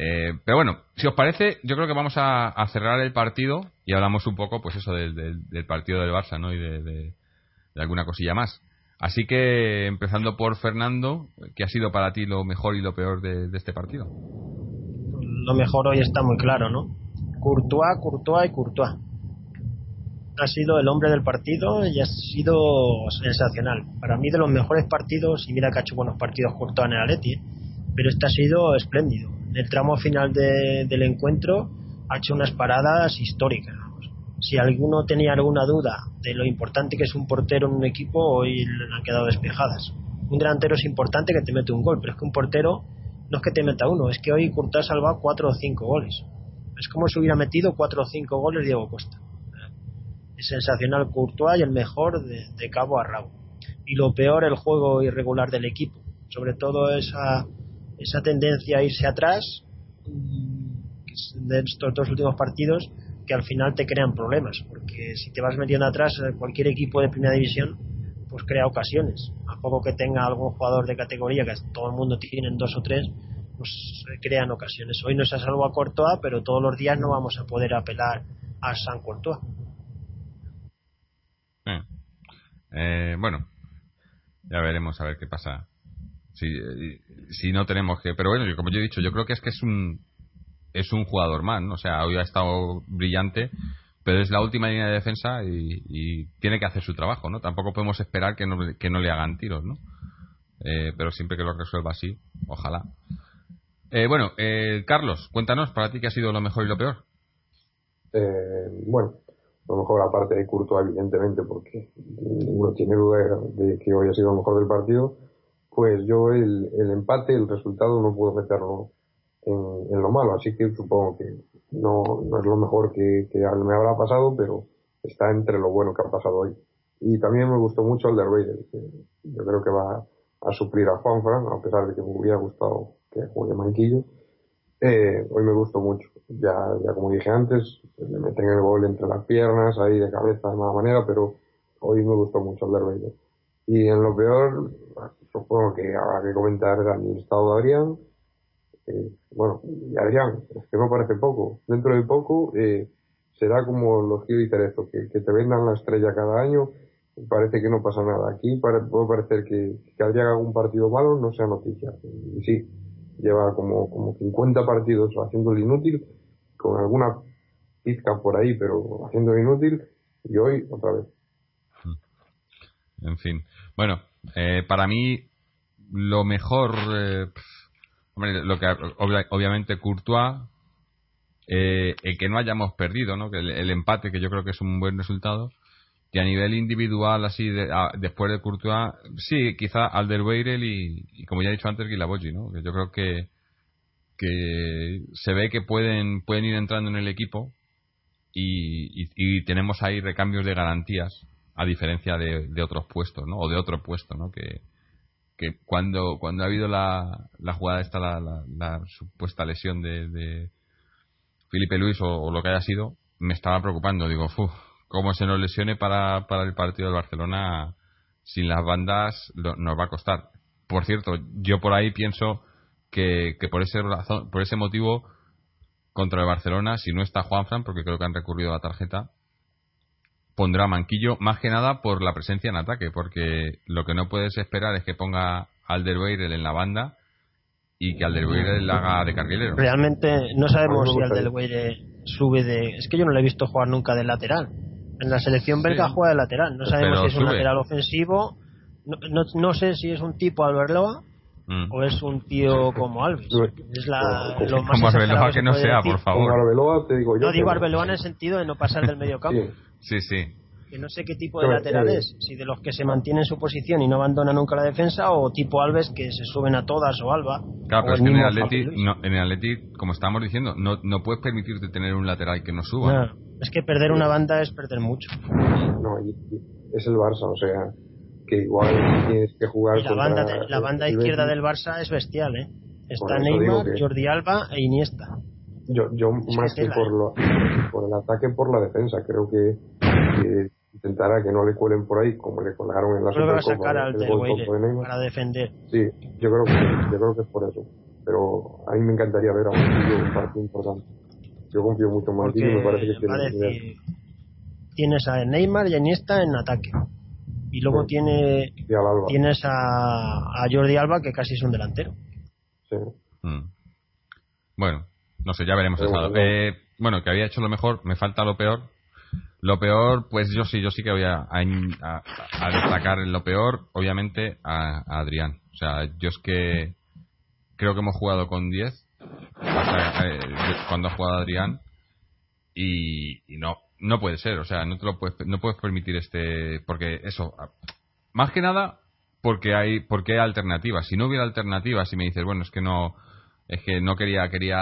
Eh, pero bueno, si os parece, yo creo que vamos a, cerrar el partido y hablamos un poco, pues eso, del, partido del Barça, ¿no? Y de, alguna cosilla más. Así que, empezando por Fernando, ¿qué ha sido para ti lo mejor y lo peor de, este partido? Lo mejor hoy está muy claro, ¿no? Courtois, Courtois y Courtois ha sido el hombre del partido y ha sido sensacional. Para mí de los mejores partidos, y mira que ha hecho buenos partidos cortos en el Atleti, pero este ha sido espléndido. El tramo final del encuentro ha hecho unas paradas históricas. Si alguno tenía alguna duda de lo importante que es un portero en un equipo, hoy le han quedado despejadas. Un delantero es importante que te mete un gol, pero es que un portero no es que te meta uno, es que hoy Courtois ha salvado cuatro o cinco goles. Es como si hubiera metido cuatro o cinco goles Diego Costa sensacional Courtois y el mejor de, cabo a rabo. Y lo peor, el juego irregular del equipo. Sobre todo esa, esa tendencia a irse atrás de estos dos últimos partidos que al final te crean problemas. Porque si te vas metiendo atrás, eh, cualquier equipo de primera división pues crea ocasiones. A poco que tenga algún jugador de categoría, que todo el mundo tiene dos o tres, pues crean ocasiones. Hoy no se ha salvo a Courtois, pero todos los días no vamos a poder apelar a San Courtois. Eh, bueno, ya veremos a ver qué pasa. Si, si no tenemos que. Pero bueno, como yo he dicho, yo creo que es que es un es un jugador más, ¿no? O sea, hoy ha estado brillante, pero es la última línea de defensa y, tiene que hacer su trabajo, ¿no? Tampoco podemos esperar que no, que no le hagan tiros, ¿no? Eh, pero siempre que lo resuelva así, ojalá. Eh, bueno, Carlos, cuéntanos para ti qué ha sido lo mejor y lo peor. bueno, lo mejor aparte de Curto evidentemente porque uno tiene duda de que hoy ha sido el mejor del partido pues yo el, el empate el resultado no puedo meterlo en, en, lo malo así que supongo que no, no es lo mejor que, que, me habrá pasado pero está entre lo bueno que ha pasado hoy y también me gustó mucho el de Raider que yo creo que va a suplir a Juanfran a pesar de que me hubiera gustado que juegue Manquillo eh, hoy me gustó mucho. Ya, ya como dije antes, le meten el gol entre las piernas, ahí de cabeza de mala manera, pero hoy me gustó mucho el Derbeide. Y en lo peor, supongo que habrá que comentar el estado de Adrián. Eh, bueno, y Adrián, es que no parece poco. Dentro de poco, eh, será como los Gil y Terezo, que, que te vendan la estrella cada año, parece que no pasa nada. Aquí puede parecer que, que Adrián haga un partido malo, no sea noticia. Y sí, lleva como, como 50 partidos haciéndolo inútil, con alguna pizca por ahí, pero haciéndolo inútil, y hoy otra vez. En fin. Bueno, eh, para mí lo mejor, eh, lo que obviamente Courtois, eh, el que no hayamos perdido, ¿no? Que el, empate, que yo creo que es un buen resultado. Y a nivel individual, así, después de Courtois, sí, quizá Alderweireld y, y, como ya he dicho antes, Guilabogi, ¿no? Que yo creo que, que se ve que pueden, pueden ir entrando en el equipo y, y, tenemos ahí recambios de garantías a diferencia de, otros puestos, ¿no? O de otro puesto, ¿no? Que, que cuando, cuando ha habido la, la jugada esta, la, la, supuesta lesión de, Felipe Luis o, lo que haya sido, me estaba preocupando. Digo, uff, cómo se nos lesione para, para el partido del Barcelona sin las bandas nos va a costar. Por cierto, yo por ahí pienso que, que por ese razón, por ese motivo contra el Barcelona, si no está Juanfran, porque creo que han recurrido a la tarjeta, pondrá Manquillo más que nada por la presencia en ataque, porque lo que no puedes esperar es que ponga Alderweireld en la banda y que Alderweireld haga de carrilero. Realmente no sabemos si Alderweireld sube de... Es que yo no le he visto jugar nunca de lateral. En la selección belga juega de lateral. No sabemos si es un lateral ofensivo. No, no, no, sé si es un tipo Alberloa Mm. o es un tío como Alves. Es la, lo más como Arbeloa que no sea, por favor. Como Arbeloa te digo yo. No digo Arbeloa en el sentido de no pasar del medio campo. sí, sí. Que no sé qué tipo de lateral es, si de los que se mantienen su posición y no abandonan nunca la defensa, o tipo Alves que se suben a todas, o Alba. Claro, pero es que en el, Atleti, en el Atleti, como estábamos diciendo, no, no puedes permitirte tener un lateral que no suba. es que perder una banda es perder mucho. No, es el Barça, o sea, que igual tienes que jugar la banda la banda izquierda del Barça es bestial eh está Neymar Jordi Alba e Iniesta yo, yo más que por, lo, por el ataque por la defensa creo que, intentará que no le cuelen por ahí como le colgaron en la Supercopa sacar al para defender. Sí yo creo que yo creo que es por eso. Pero a mí me encantaría ver a un un partido importante. Yo confío mucho más en y me parece que tiene tienes a Neymar y a Iniesta en ataque. Y luego tiene tienes a, a, Jordi Alba que casi es un delantero. Sí. Mm. bueno no sé ya veremos bueno, eh, bueno que había hecho lo mejor me falta lo peor. Lo peor pues yo sí yo sí que voy a, a, destacar lo peor obviamente a, Adrián. O sea yo es que creo que hemos jugado con 10 eh, cuando ha jugado Adrián y, y no no puede ser, o sea, no te lo puedes, no puedes permitir este, porque eso, más que nada, porque hay, porque hay alternativas. Si no hubiera alternativas, si me dices, bueno, es que no, es que no quería, quería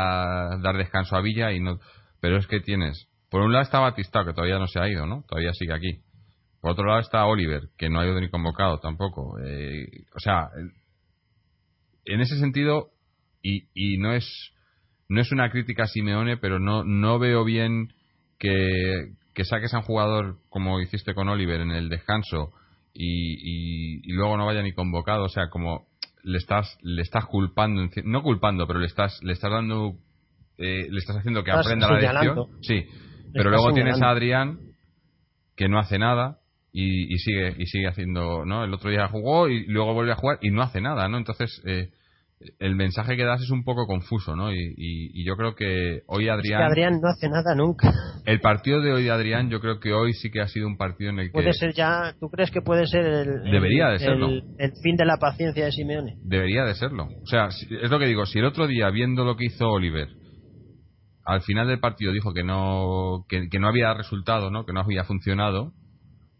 dar descanso a Villa y no, pero es que tienes, por un lado está Batista, que todavía no se ha ido, ¿no? Todavía sigue aquí. Por otro lado está Oliver, que no ha ido ni convocado tampoco. Eh, o sea, en ese sentido, y, y no es, no es una crítica a Simeone, pero no, no veo bien que, que saques a un jugador como hiciste con Oliver en el descanso y, y, luego no vaya ni convocado, o sea, como le estás le estás culpando, no culpando, pero le estás le estás dando eh, le estás haciendo que aprenda la lección. Sí, pero luego tienes a Adrián que no hace nada y, y, sigue y sigue haciendo, ¿no? El otro día jugó y luego vuelve a jugar y no hace nada, ¿no? Entonces eh, el mensaje que das es un poco confuso, ¿no? Y, yo creo que hoy Adrián... Adrián no hace nada nunca. [LAUGHS] El partido de hoy de Adrián yo creo que hoy sí que ha sido un partido en el que... Puede ser ya... ¿Tú crees que puede ser el... Debería de serlo. El, fin de la paciencia de Simeone? Debería de serlo. O sea, es lo que digo, si el otro día, viendo lo que hizo Oliver, al final del partido dijo que no, que, que no había resultado, ¿no? Que no había funcionado,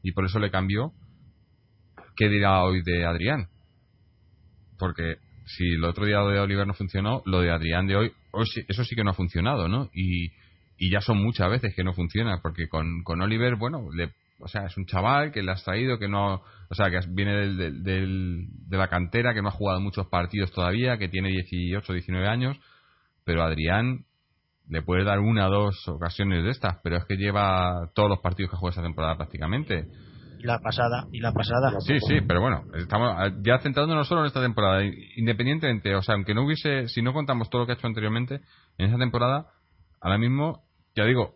y por eso le cambió, ¿qué dirá hoy de Adrián? Porque si el otro día lo de Oliver no funcionó, lo de Adrián de hoy, eso sí que no ha funcionado, ¿no? Y, y ya son muchas veces que no funciona, porque con, con Oliver, bueno, le, o sea, es un chaval que le has traído, que no, o sea, que viene del, del, de la cantera, que no ha jugado muchos partidos todavía, que tiene 18, 19 años, pero Adrián le puede dar una o dos ocasiones de estas, pero es que lleva todos los partidos que juega esa temporada prácticamente la pasada y la pasada. Sí, sí, pero bueno, estamos ya centrándonos solo en esta temporada. Independientemente, o sea, aunque no hubiese, si no contamos todo lo que ha hecho anteriormente, en esta temporada, ahora mismo, ya digo,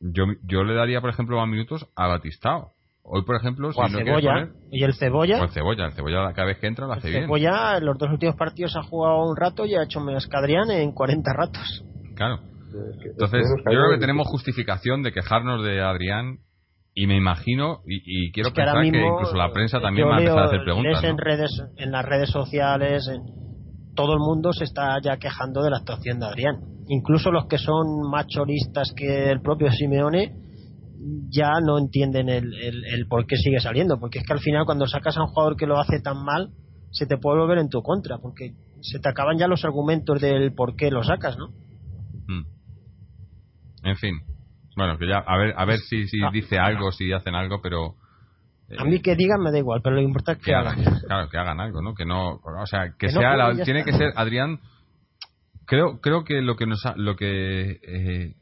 yo, yo le daría, por ejemplo, más minutos a Batistao. Hoy, por ejemplo, si no Cebolla. ¿Y el Cebolla? el Cebolla. El Cebolla cada vez que entra lo hace bien. Cebolla en los dos últimos partidos ha jugado un rato y ha hecho más que Adrián en 40 ratos. Claro. Entonces, yo creo que tenemos justificación de quejarnos de Adrián y me imagino, y, quiero pensar que incluso la prensa también va a empezar a hacer preguntas. En, redes, en las redes sociales, en, todo el mundo se está ya quejando de la actuación de Adrián. incluso los que son más choristas que el propio Simeone ya no entienden el, el, por qué sigue saliendo, porque es que al final cuando sacas a un jugador que lo hace tan mal, se te puede volver en tu contra, porque se te acaban ya los argumentos del por qué lo sacas, ¿no? Mm. En fin, bueno, que ya a ver a ver si, si ah. dice algo, si hacen algo, pero a mí que digan me da igual, pero lo importante es que, hagan. [LAUGHS] Claro, que hagan algo, ¿no? Que no, o sea, que, sea, tiene que ser Adrián. Creo, creo que lo que nos, ha, lo que eh,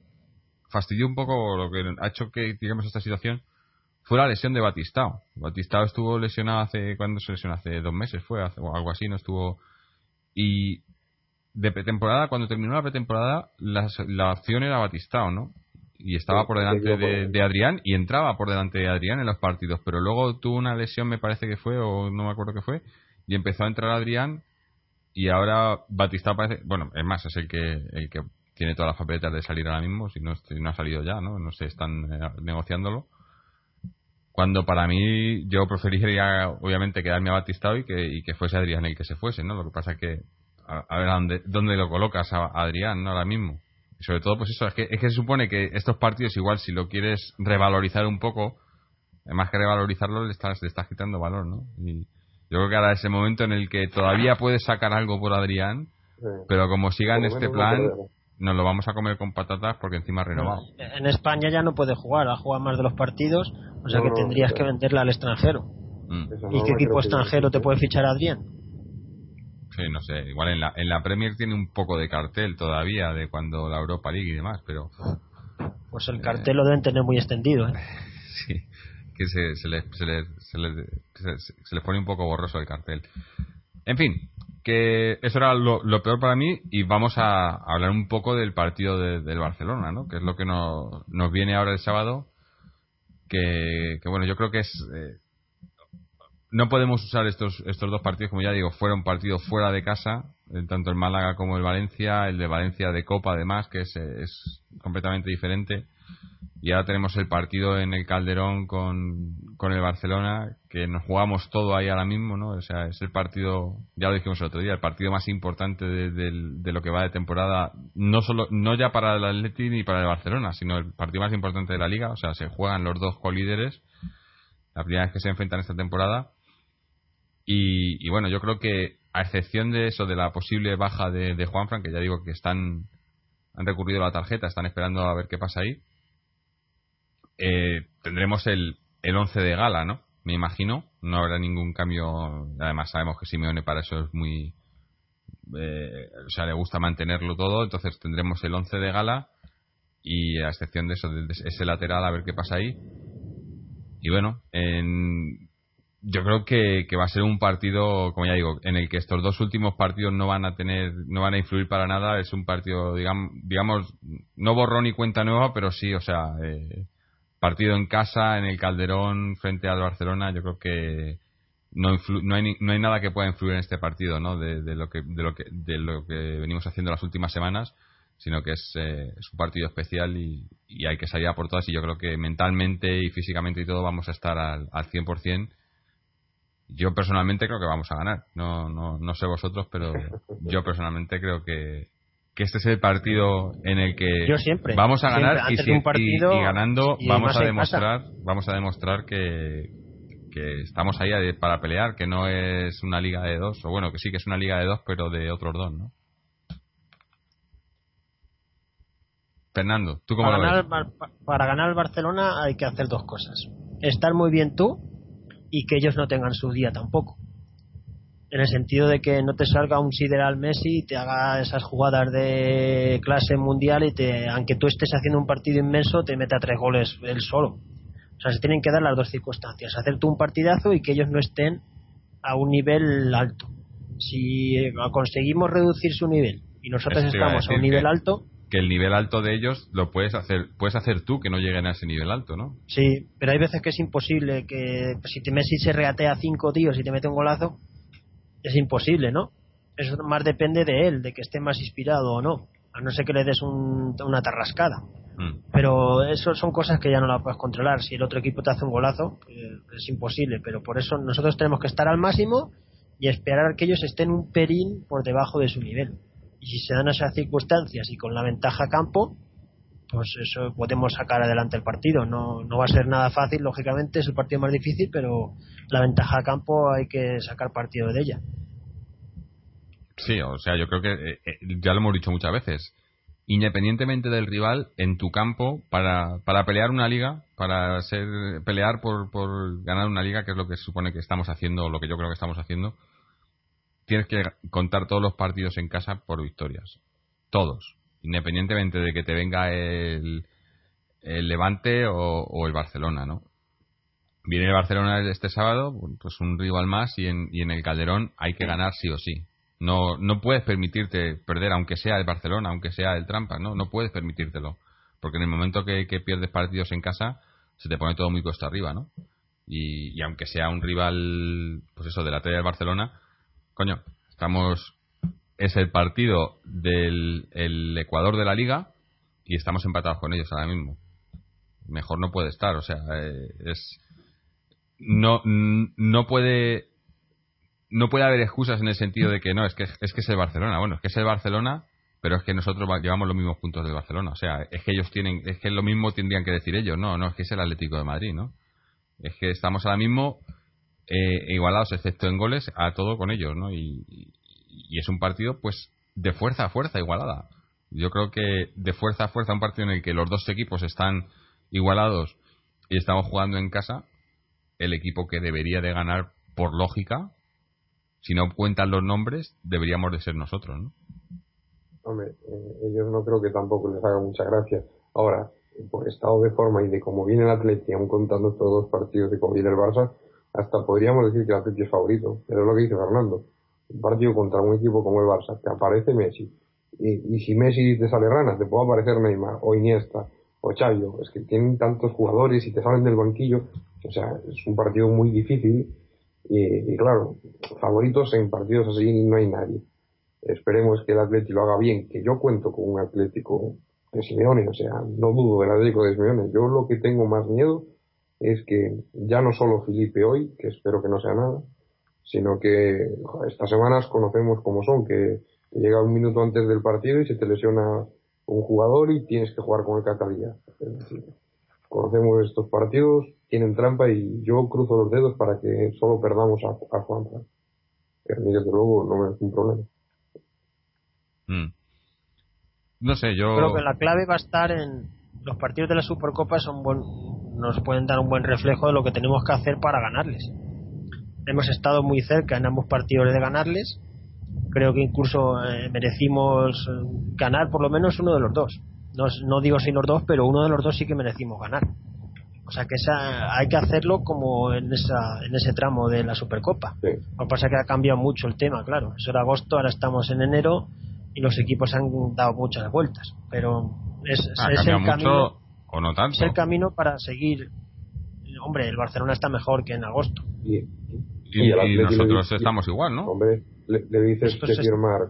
fastidió un poco, lo que ha hecho que digamos esta situación, fue la lesión de Batistao. Batistao estuvo lesionado hace, ¿cuándo se lesionó? Hace dos meses fue, o algo así, no estuvo. Y de pretemporada, cuando terminó la pretemporada, la, la opción era Batistao, ¿no? Y estaba por delante de, Adrián y entraba por delante de Adrián en los partidos, pero luego tuvo una lesión, me parece que fue, o no me acuerdo qué fue, y empezó a entrar Adrián y ahora Batista parece, bueno, es más, es el que, el que tiene todas las papeletas de salir ahora mismo, si no, no ha salido ya, ¿no? No sé, están eh, negociándolo. Cuando para mí yo preferiría, obviamente, quedarme a Batista y que, y que fuese Adrián el que se fuese, ¿no? Lo que pasa es que, a, ver, ¿dónde, ¿dónde lo colocas a Adrián, ¿no? Ahora mismo sobre todo, pues eso, es que, es que se supone que estos partidos, igual, si lo quieres revalorizar un poco, más que revalorizarlo, le estás, le estás quitando valor, ¿no? Y yo creo que ahora es el momento en el que todavía puedes sacar algo por Adrián, pero como siga en este plan, nos lo vamos a comer con patatas porque encima ha renovado. En España ya no puede jugar, ha jugado más de los partidos, o sea que tendrías que venderla al extranjero. Mm. ¿Y qué equipo extranjero te puede fichar Adrián? Sí, no sé. Igual en la, en la Premier tiene un poco de cartel todavía de cuando la Europa League y demás, pero. Pues el cartel lo deben tener muy extendido, ¿eh? [LAUGHS] Sí, que se, se, le, se, le, se, le, pone un poco borroso el cartel. En fin, que eso era lo, peor para mí y vamos a hablar un poco del partido del Barcelona, ¿no? Que es lo que nos, nos viene ahora el sábado. Que, que bueno, yo creo que es. Eh, no podemos usar estos, estos dos partidos, como ya digo, fuera un partido fuera de casa, tanto el Málaga como el Valencia, el de Valencia de Copa además, que es, es completamente diferente. Y ahora tenemos el partido en el Calderón con, con el Barcelona, que nos jugamos todo ahí ahora mismo, ¿no? O sea, es el partido, ya lo dijimos el otro día, el partido más importante de, de, lo que va de temporada, no solo, no ya para el Atleti ni para el Barcelona, sino el partido más importante de la liga, o sea, se juegan los dos colíderes, la primera vez que se enfrentan esta temporada y, bueno, yo creo que a excepción de eso, de la posible baja de, de Juanfran, que ya digo que están han recurrido a la tarjeta, están esperando a ver qué pasa ahí, eh, tendremos el, el 11 de gala, ¿no? Me imagino, no habrá ningún cambio, además sabemos que Simeone para eso es muy... Eh, o sea, le gusta mantenerlo todo, entonces tendremos el 11 de gala y a excepción de eso, de ese lateral, a ver qué pasa ahí. Y bueno, en, yo creo que, va a ser un partido, como ya digo, en el que estos dos últimos partidos no van a tener, no van a influir para nada. Es un partido, digamos, digamos no borrón y cuenta nueva, pero sí, o sea, eh, partido en casa, en el Calderón, frente al Barcelona. Yo creo que no, no, hay, no hay nada que pueda influir en este partido, ¿no? De, lo que, de lo que, de lo que venimos haciendo las últimas semanas, sino que es, eh, es un partido especial y, y, hay que salir a por todas. Y yo creo que mentalmente y físicamente y todo vamos a estar al, al 100% yo personalmente creo que vamos a ganar. No, no, no sé vosotros, pero [LAUGHS] yo personalmente creo que, que este es el partido en el que vamos a ganar y, si, partido, y, ganando vamos a demostrar vamos a demostrar que, que estamos ahí para pelear, que no es una liga de dos, o bueno, que sí que es una liga de dos, pero de otros dos, ¿no? Fernando, ¿tú cómo para lo ganar, Para ganar el Barcelona hay que hacer dos cosas. Estar muy bien tú y que ellos no tengan su día tampoco. En el sentido de que no te salga un sideral Messi y te haga esas jugadas de clase mundial y te, aunque tú estés haciendo un partido inmenso, te meta tres goles él solo. O sea, se tienen que dar las dos circunstancias. Hacer tú un partidazo y que ellos no estén a un nivel alto. Si conseguimos reducir su nivel y nosotros estamos a un nivel alto, que el nivel alto de ellos lo puedes hacer puedes hacer tú que no lleguen a ese nivel alto, ¿no? Sí, pero hay veces que es imposible que si te Messi se reatea cinco tíos y te mete un golazo es imposible, ¿no? Eso más depende de él, de que esté más inspirado o no, a no ser que le des una tarrascada. Mm. Pero eso son cosas que ya no las puedes controlar. Si el otro equipo te hace un golazo, eh, es imposible. Pero por eso nosotros tenemos que estar al máximo y esperar que ellos estén un perín por debajo de su nivel Y si se dan esas circunstancias y con la ventaja campo, pues eso podemos sacar adelante el partido. No, no va a ser nada fácil, lógicamente, es el partido más difícil, pero la ventaja a campo hay que sacar partido de ella. Sí, o sea, yo creo que eh, eh, ya lo hemos dicho muchas veces. Independientemente del rival, en tu campo, para, para pelear una liga, para ser pelear por, por ganar una liga, que es lo que supone que estamos haciendo, o lo que yo creo que estamos haciendo, tienes que contar todos los partidos en casa por victorias. Todos. Independientemente de que te venga el, Levante o, el Barcelona, ¿no? Viene el Barcelona este sábado, pues un rival más y en, el Calderón hay que ganar sí o sí. No, no puedes permitirte perder, aunque sea el Barcelona, aunque sea el Trampa, ¿no? No puedes permitírtelo. Porque en el momento que, pierdes partidos en casa, se te pone todo muy costa arriba, ¿no? Y, aunque sea un rival, pues eso, de la talla del Barcelona, coño, estamos. Es el partido del el Ecuador de la Liga y estamos empatados con ellos ahora mismo. Mejor no puede estar, o sea, eh, es. No, no puede no puede haber excusas en el sentido de que no, es que es que es el Barcelona. Bueno, es que es el Barcelona, pero es que nosotros llevamos los mismos puntos del Barcelona. O sea, es que ellos tienen, es que lo mismo tendrían que decir ellos. No, no, es que es el Atlético de Madrid, ¿no? Es que estamos ahora mismo eh, igualados, excepto en goles, a todo con ellos, ¿no? Y, es un partido, pues, de fuerza a fuerza, igualada. Yo creo que de fuerza a fuerza, un partido en el que los dos equipos están igualados y estamos jugando en casa, el equipo que debería de ganar por lógica si no cuentan los nombres, deberíamos de ser nosotros, ¿no? Hombre, eh, ellos no creo que tampoco les haga mucha gracia. Ahora, por estado de forma y de cómo viene el Atleti, aún contando estos dos partidos de cómo viene el Barça, hasta podríamos decir que el Atleti es favorito. Pero es lo que dice Fernando. Un partido contra un equipo como el Barça, te aparece Messi. Y, y si Messi te sale rana, te puede aparecer Neymar, o Iniesta, o Chayo. Es que tienen tantos jugadores y te salen del banquillo. O sea, es un partido muy difícil y, claro, favoritos en partidos así no hay nadie. Esperemos que el Atlético lo haga bien, que yo cuento con un Atlético de Simeone, o sea, no dudo del Atlético de Simeone. Yo lo que tengo más miedo es que ya no solo Felipe hoy, que espero que no sea nada, sino que estas semanas conocemos cómo son, que llega un minuto antes del partido y se te lesiona un jugador y tienes que jugar con el Catalía. Conocemos estos partidos, tienen trampa y yo cruzo los dedos para que solo perdamos a, a Juanza. Que a mí, desde luego, no me es un problema. Mm. No sé, yo. Creo que la clave va a estar en. Los partidos de la Supercopa son buen, nos pueden dar un buen reflejo de lo que tenemos que hacer para ganarles. Hemos estado muy cerca en ambos partidos de ganarles. Creo que incluso eh, merecimos ganar por lo menos uno de los dos. No, no digo si los dos, pero uno de los dos sí que merecimos ganar. O sea que esa, hay que hacerlo como en, esa, en ese tramo de la Supercopa. Lo que pasa es que ha cambiado mucho el tema, claro. Eso era agosto, ahora estamos en enero y los equipos han dado muchas vueltas. Pero es, es el camino. O no tanto. Es el camino para seguir. Hombre, el Barcelona está mejor que en agosto. Y, y, nosotros estamos igual, ¿no? Hombre, le, dices que firmar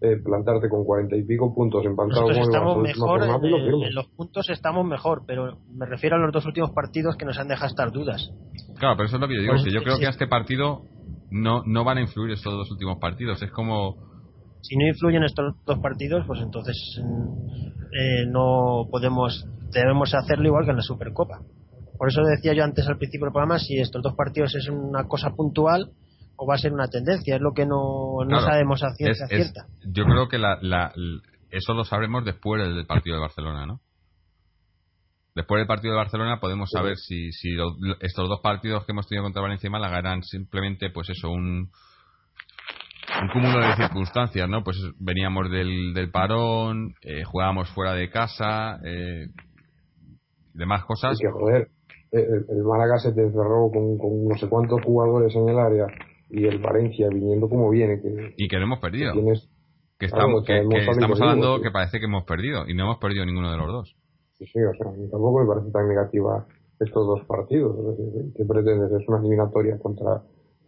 eh, plantarte con cuarenta y pico puntos empatados con estamos mejor en, los puntos estamos mejor pero me refiero a los dos últimos partidos que nos han dejado estar dudas claro pero eso es lo que yo digo pues, yo creo que a este partido no no van a influir estos dos últimos partidos es como si no influyen estos dos partidos pues entonces eh, no podemos debemos hacerlo igual que en la Supercopa por eso decía yo antes al principio del programa si estos dos partidos es una cosa puntual o va a ser una tendencia, es lo que no, no sabemos a ciencia cierta. yo creo que la, la, eso lo sabremos después del partido de Barcelona, ¿no? Después del partido de Barcelona podemos saber si, si estos dos partidos que hemos tenido contra Valencia y Málaga eran simplemente, pues eso, un, un cúmulo de circunstancias, ¿no? Pues veníamos del, del parón, eh, jugábamos fuera de casa, eh, demás cosas. que, joder, el, Málaga se te encerró con, con no sé cuántos jugadores en el área y el Valencia viniendo como viene. Que, y que lo hemos perdido. Que, estamos, que, estamos hablando que parece que hemos perdido y no hemos perdido ninguno de los dos. Sí, sí, o sea, a mí tampoco me parece tan negativa estos dos partidos. ¿Qué pretendes? Es una eliminatoria contra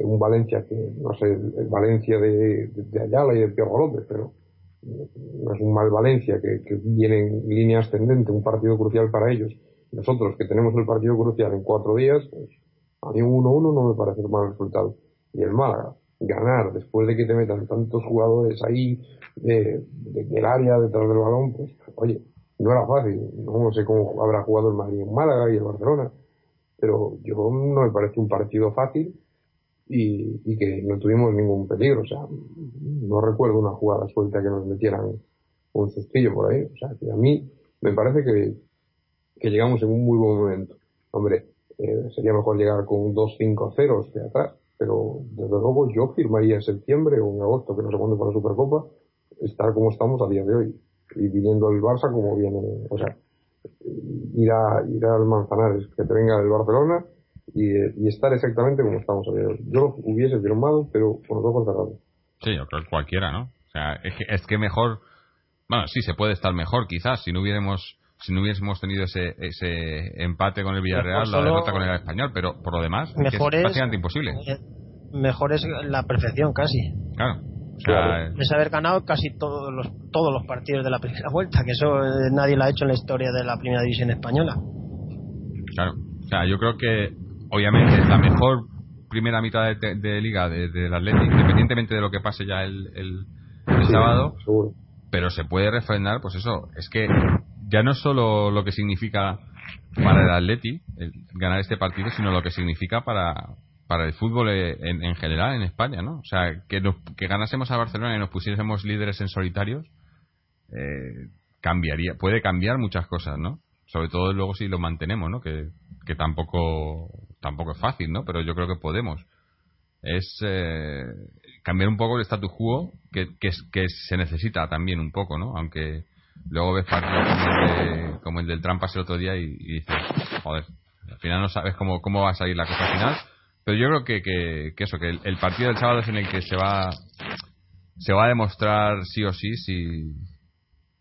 un Valencia que, no sé, el Valencia de, de, Ayala y de Pierro López, pero no es un mal Valencia que, viene en línea ascendente, un partido crucial para ellos. Nosotros que tenemos el partido crucial en cuatro días, pues a mí un 1-1 no me parece un mal resultado y el Málaga. ganar después de que te metan tantos jugadores ahí de, el área detrás del balón, pues oye, no era fácil. No sé cómo habrá jugado el Madrid en Málaga y el Barcelona, pero yo no me parece un partido fácil y, y que no tuvimos ningún peligro. O sea, no recuerdo una jugada suelta que nos metieran un sustillo por ahí. O sea, que a mí me parece que, que llegamos en un muy buen momento. Hombre, eh, sería mejor llegar con un 2-5-0 de atrás, pero desde luego yo firmaría en septiembre o en agosto, que no sé cuándo para la Supercopa, estar como estamos a día de hoy. Y viniendo el Barça como viene, o sea, ir, a, ir al Manzanares, que te venga el Barcelona y, estar exactamente como estamos. Yo lo hubiese firmado, pero con los ojos cerrados. Sí, yo creo que cualquiera, ¿no? O sea, es que, es que mejor, bueno, sí, se puede estar mejor quizás si no hubiéramos si no hubiésemos tenido ese, ese empate con el Villarreal, la derrota con el español, pero por lo demás mejor es, prácticamente imposible. Eh, mejor es la perfección casi. Claro. es haber ganado casi todos los todos los partidos de la primera vuelta, que eso eh, nadie lo ha hecho en la historia de la primera división española. Claro. O sea, yo creo que obviamente es la mejor primera mitad de, liga del de, Atlético, independientemente de lo que pase ya el, el, sábado, pero se puede refrendar, pues eso, es que ya no solo lo que significa para el Atleti ganar este partido, sino lo que significa para, para el fútbol en, en general en España, ¿no? O sea, que, que ganásemos a Barcelona y nos pusiésemos líderes en solitarios, eh, cambiaría, puede cambiar muchas cosas, ¿no? Sobre todo luego si lo mantenemos, ¿no? Que, que tampoco, tampoco es fácil, ¿no? Pero yo creo que podemos. Es eh, cambiar un poco el status quo que, que, que se necesita también un poco, ¿no? Aunque luego ves partidos como el, del Trampas el otro día y, dices, joder, al final no sabes cómo, cómo va a salir la cosa final. Pero yo creo que, que, eso, que el, partido del sábado es en el que se va se va a demostrar sí o sí si,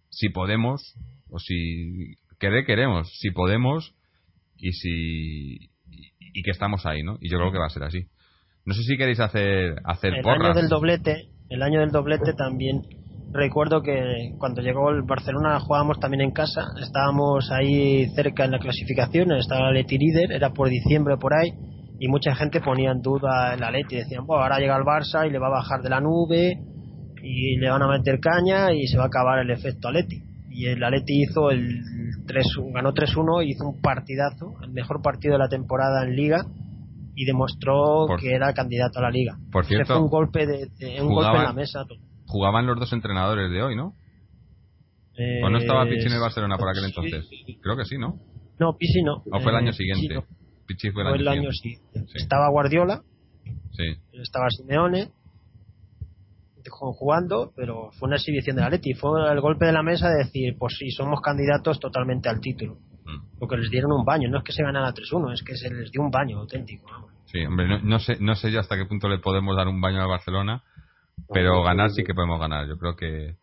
si podemos o si querer queremos, si podemos y si y, que estamos ahí, ¿no? Y yo creo que va a ser así. No sé si queréis hacer hacer el año del doblete, el año del doblete también recuerdo que cuando llegó el Barcelona jugábamos también en casa, estábamos ahí cerca en la clasificación, estaba el Leti líder, era por diciembre por ahí, y mucha gente ponía en duda el Atleti, decían, bueno, ahora llega el Barça y le va a bajar de la nube y le van a meter caña y se va a acabar el efecto Atleti. Y el Atleti hizo el 3, ganó 3-1 y hizo un partidazo, el mejor partido de la temporada en Liga y demostró que era candidato a la Liga. Por cierto, fue un golpe de, un golpe en la mesa jugaban los dos entrenadores de hoy, ¿no? ¿O no estaba Pichi en el Barcelona por aquel entonces? Creo que sí, ¿no? No, Pichi no. ¿O fue el año eh, siguiente? Pichi fue el, año, siguiente. Estaba Guardiola. Sí. Estaba Simeone jugando, pero fue una exhibición de la Leti. Fue el golpe de la mesa de decir, pues sí, somos candidatos totalmente al título. Mm. Porque les dieron un baño, no es que se ganara 3-1, es que se les dio un baño auténtico. Sí, hombre, no, sé, no sé yo hasta qué punto le podemos dar un baño al Barcelona, pero ganar sí que podemos ganar. Yo creo que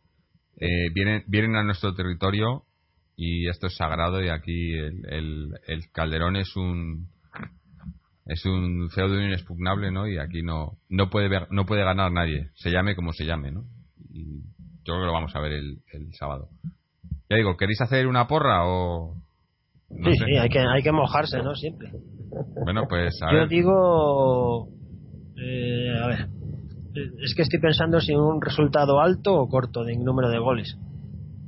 eh, vienen, vienen a nuestro territorio y esto es sagrado y aquí el, el, Calderón es un es un feudo inexpugnable, ¿no? Y aquí no no puede no puede ganar nadie, se llame como se llame, ¿no? Y yo creo que lo vamos a ver el, el sábado. Ya digo, ¿queréis hacer una porra o sí, sí, hay que hay que mojarse, ¿no? Siempre. Bueno, pues a [LAUGHS] yo digo eh, a ver, es que estoy pensando si un resultado alto o corto de número de goles.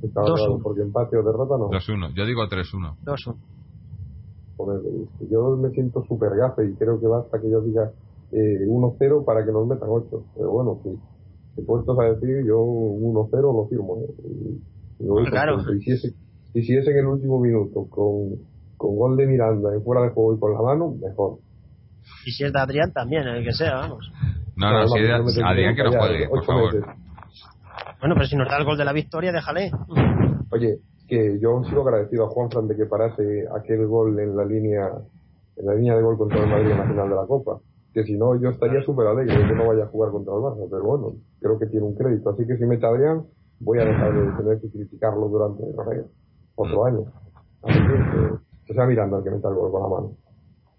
2-1. Porque empate o derrota no. 2-1. Yo digo 3-1. 2-1. Yo me siento súper gafe y creo que basta que yo diga eh, 1-0 para que nos metan 8. Pero bueno, si, si puestos a decir, yo 1-0 lo firmo. ¿eh? Y, claro. y, si es, y si es en el último minuto con, con gol de Miranda en fuera de juego y con la mano, mejor. Y si es de Adrián también, el que sea, vamos. No, no, si Adrián que no juegue, por favor. Bueno, pero si nos da el gol de la victoria, déjale. Oye, que yo sigo agradecido a Juan Fran de que parase aquel gol en la línea en la línea de gol contra el Madrid en la final de la Copa. Que si no, yo estaría súper alegre de que no vaya a jugar contra el Barça. Pero bueno, creo que tiene un crédito. Así que si mete a Adrián, voy a dejar de tener que criticarlo durante otro año. Así que, que sea Miranda el que meta el gol con la mano.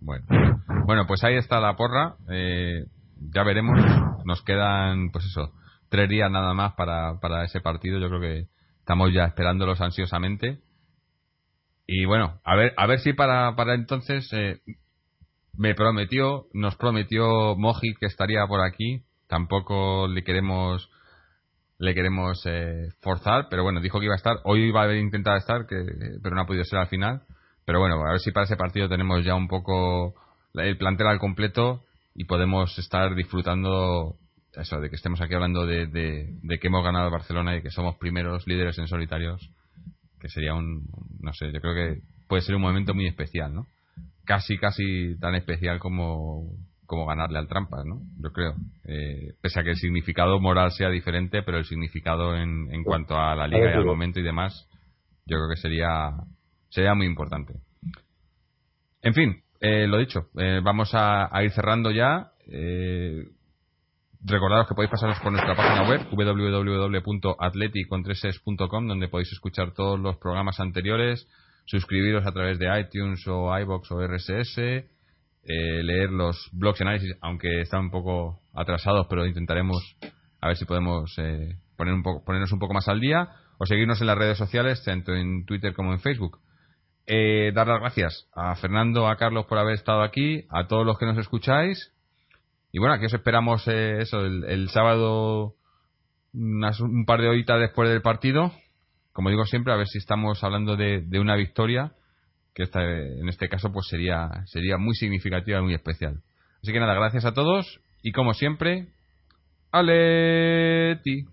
Bueno, bueno pues ahí está la porra. Eh, ya veremos. Nos quedan, pues eso, tres días nada más para, para ese partido. Yo creo que estamos ya esperándolos ansiosamente. Y bueno, a ver, a ver si para, para entonces eh, me prometió, nos prometió Moji que estaría por aquí tampoco le queremos le queremos eh, forzar, pero bueno, dijo que iba a estar, hoy iba a intentar estar, que, pero no ha podido ser al final. Pero bueno, a ver si para ese partido tenemos ya un poco el plantel al completo y podemos estar disfrutando eso, de que estemos aquí hablando de, de, que hemos ganado Barcelona y que somos primeros líderes en solitarios, que sería un, no sé, yo creo que puede ser un momento muy especial, ¿no? Casi, casi tan especial como como ganarle al Trampas, ¿no? Yo creo. Eh, pese a que el significado moral sea diferente, pero el significado en, en cuanto a la liga y al momento y demás, yo creo que sería, sería muy importante. En fin, eh, lo dicho, eh, vamos a, ir cerrando ya. Eh, recordaros que podéis pasaros por nuestra página web www.atleticontreses.com donde podéis escuchar todos los programas anteriores, suscribiros a través de iTunes o iBox o RSS, eh, leer los blogs de análisis, aunque están un poco atrasados, pero intentaremos a ver si podemos eh, poner un poco, ponernos un poco más al día, o seguirnos en las redes sociales, tanto en Twitter como en Facebook. Eh, dar las gracias a Fernando, a Carlos por haber estado aquí, a todos los que nos escucháis. Y bueno, aquí os esperamos eso, el, sábado, un par de horitas después del partido. Como digo siempre, a ver si estamos hablando de una victoria que esta, en este caso pues sería, sería muy significativa muy especial. Así que nada, gracias a todos y como siempre, ¡Aleti!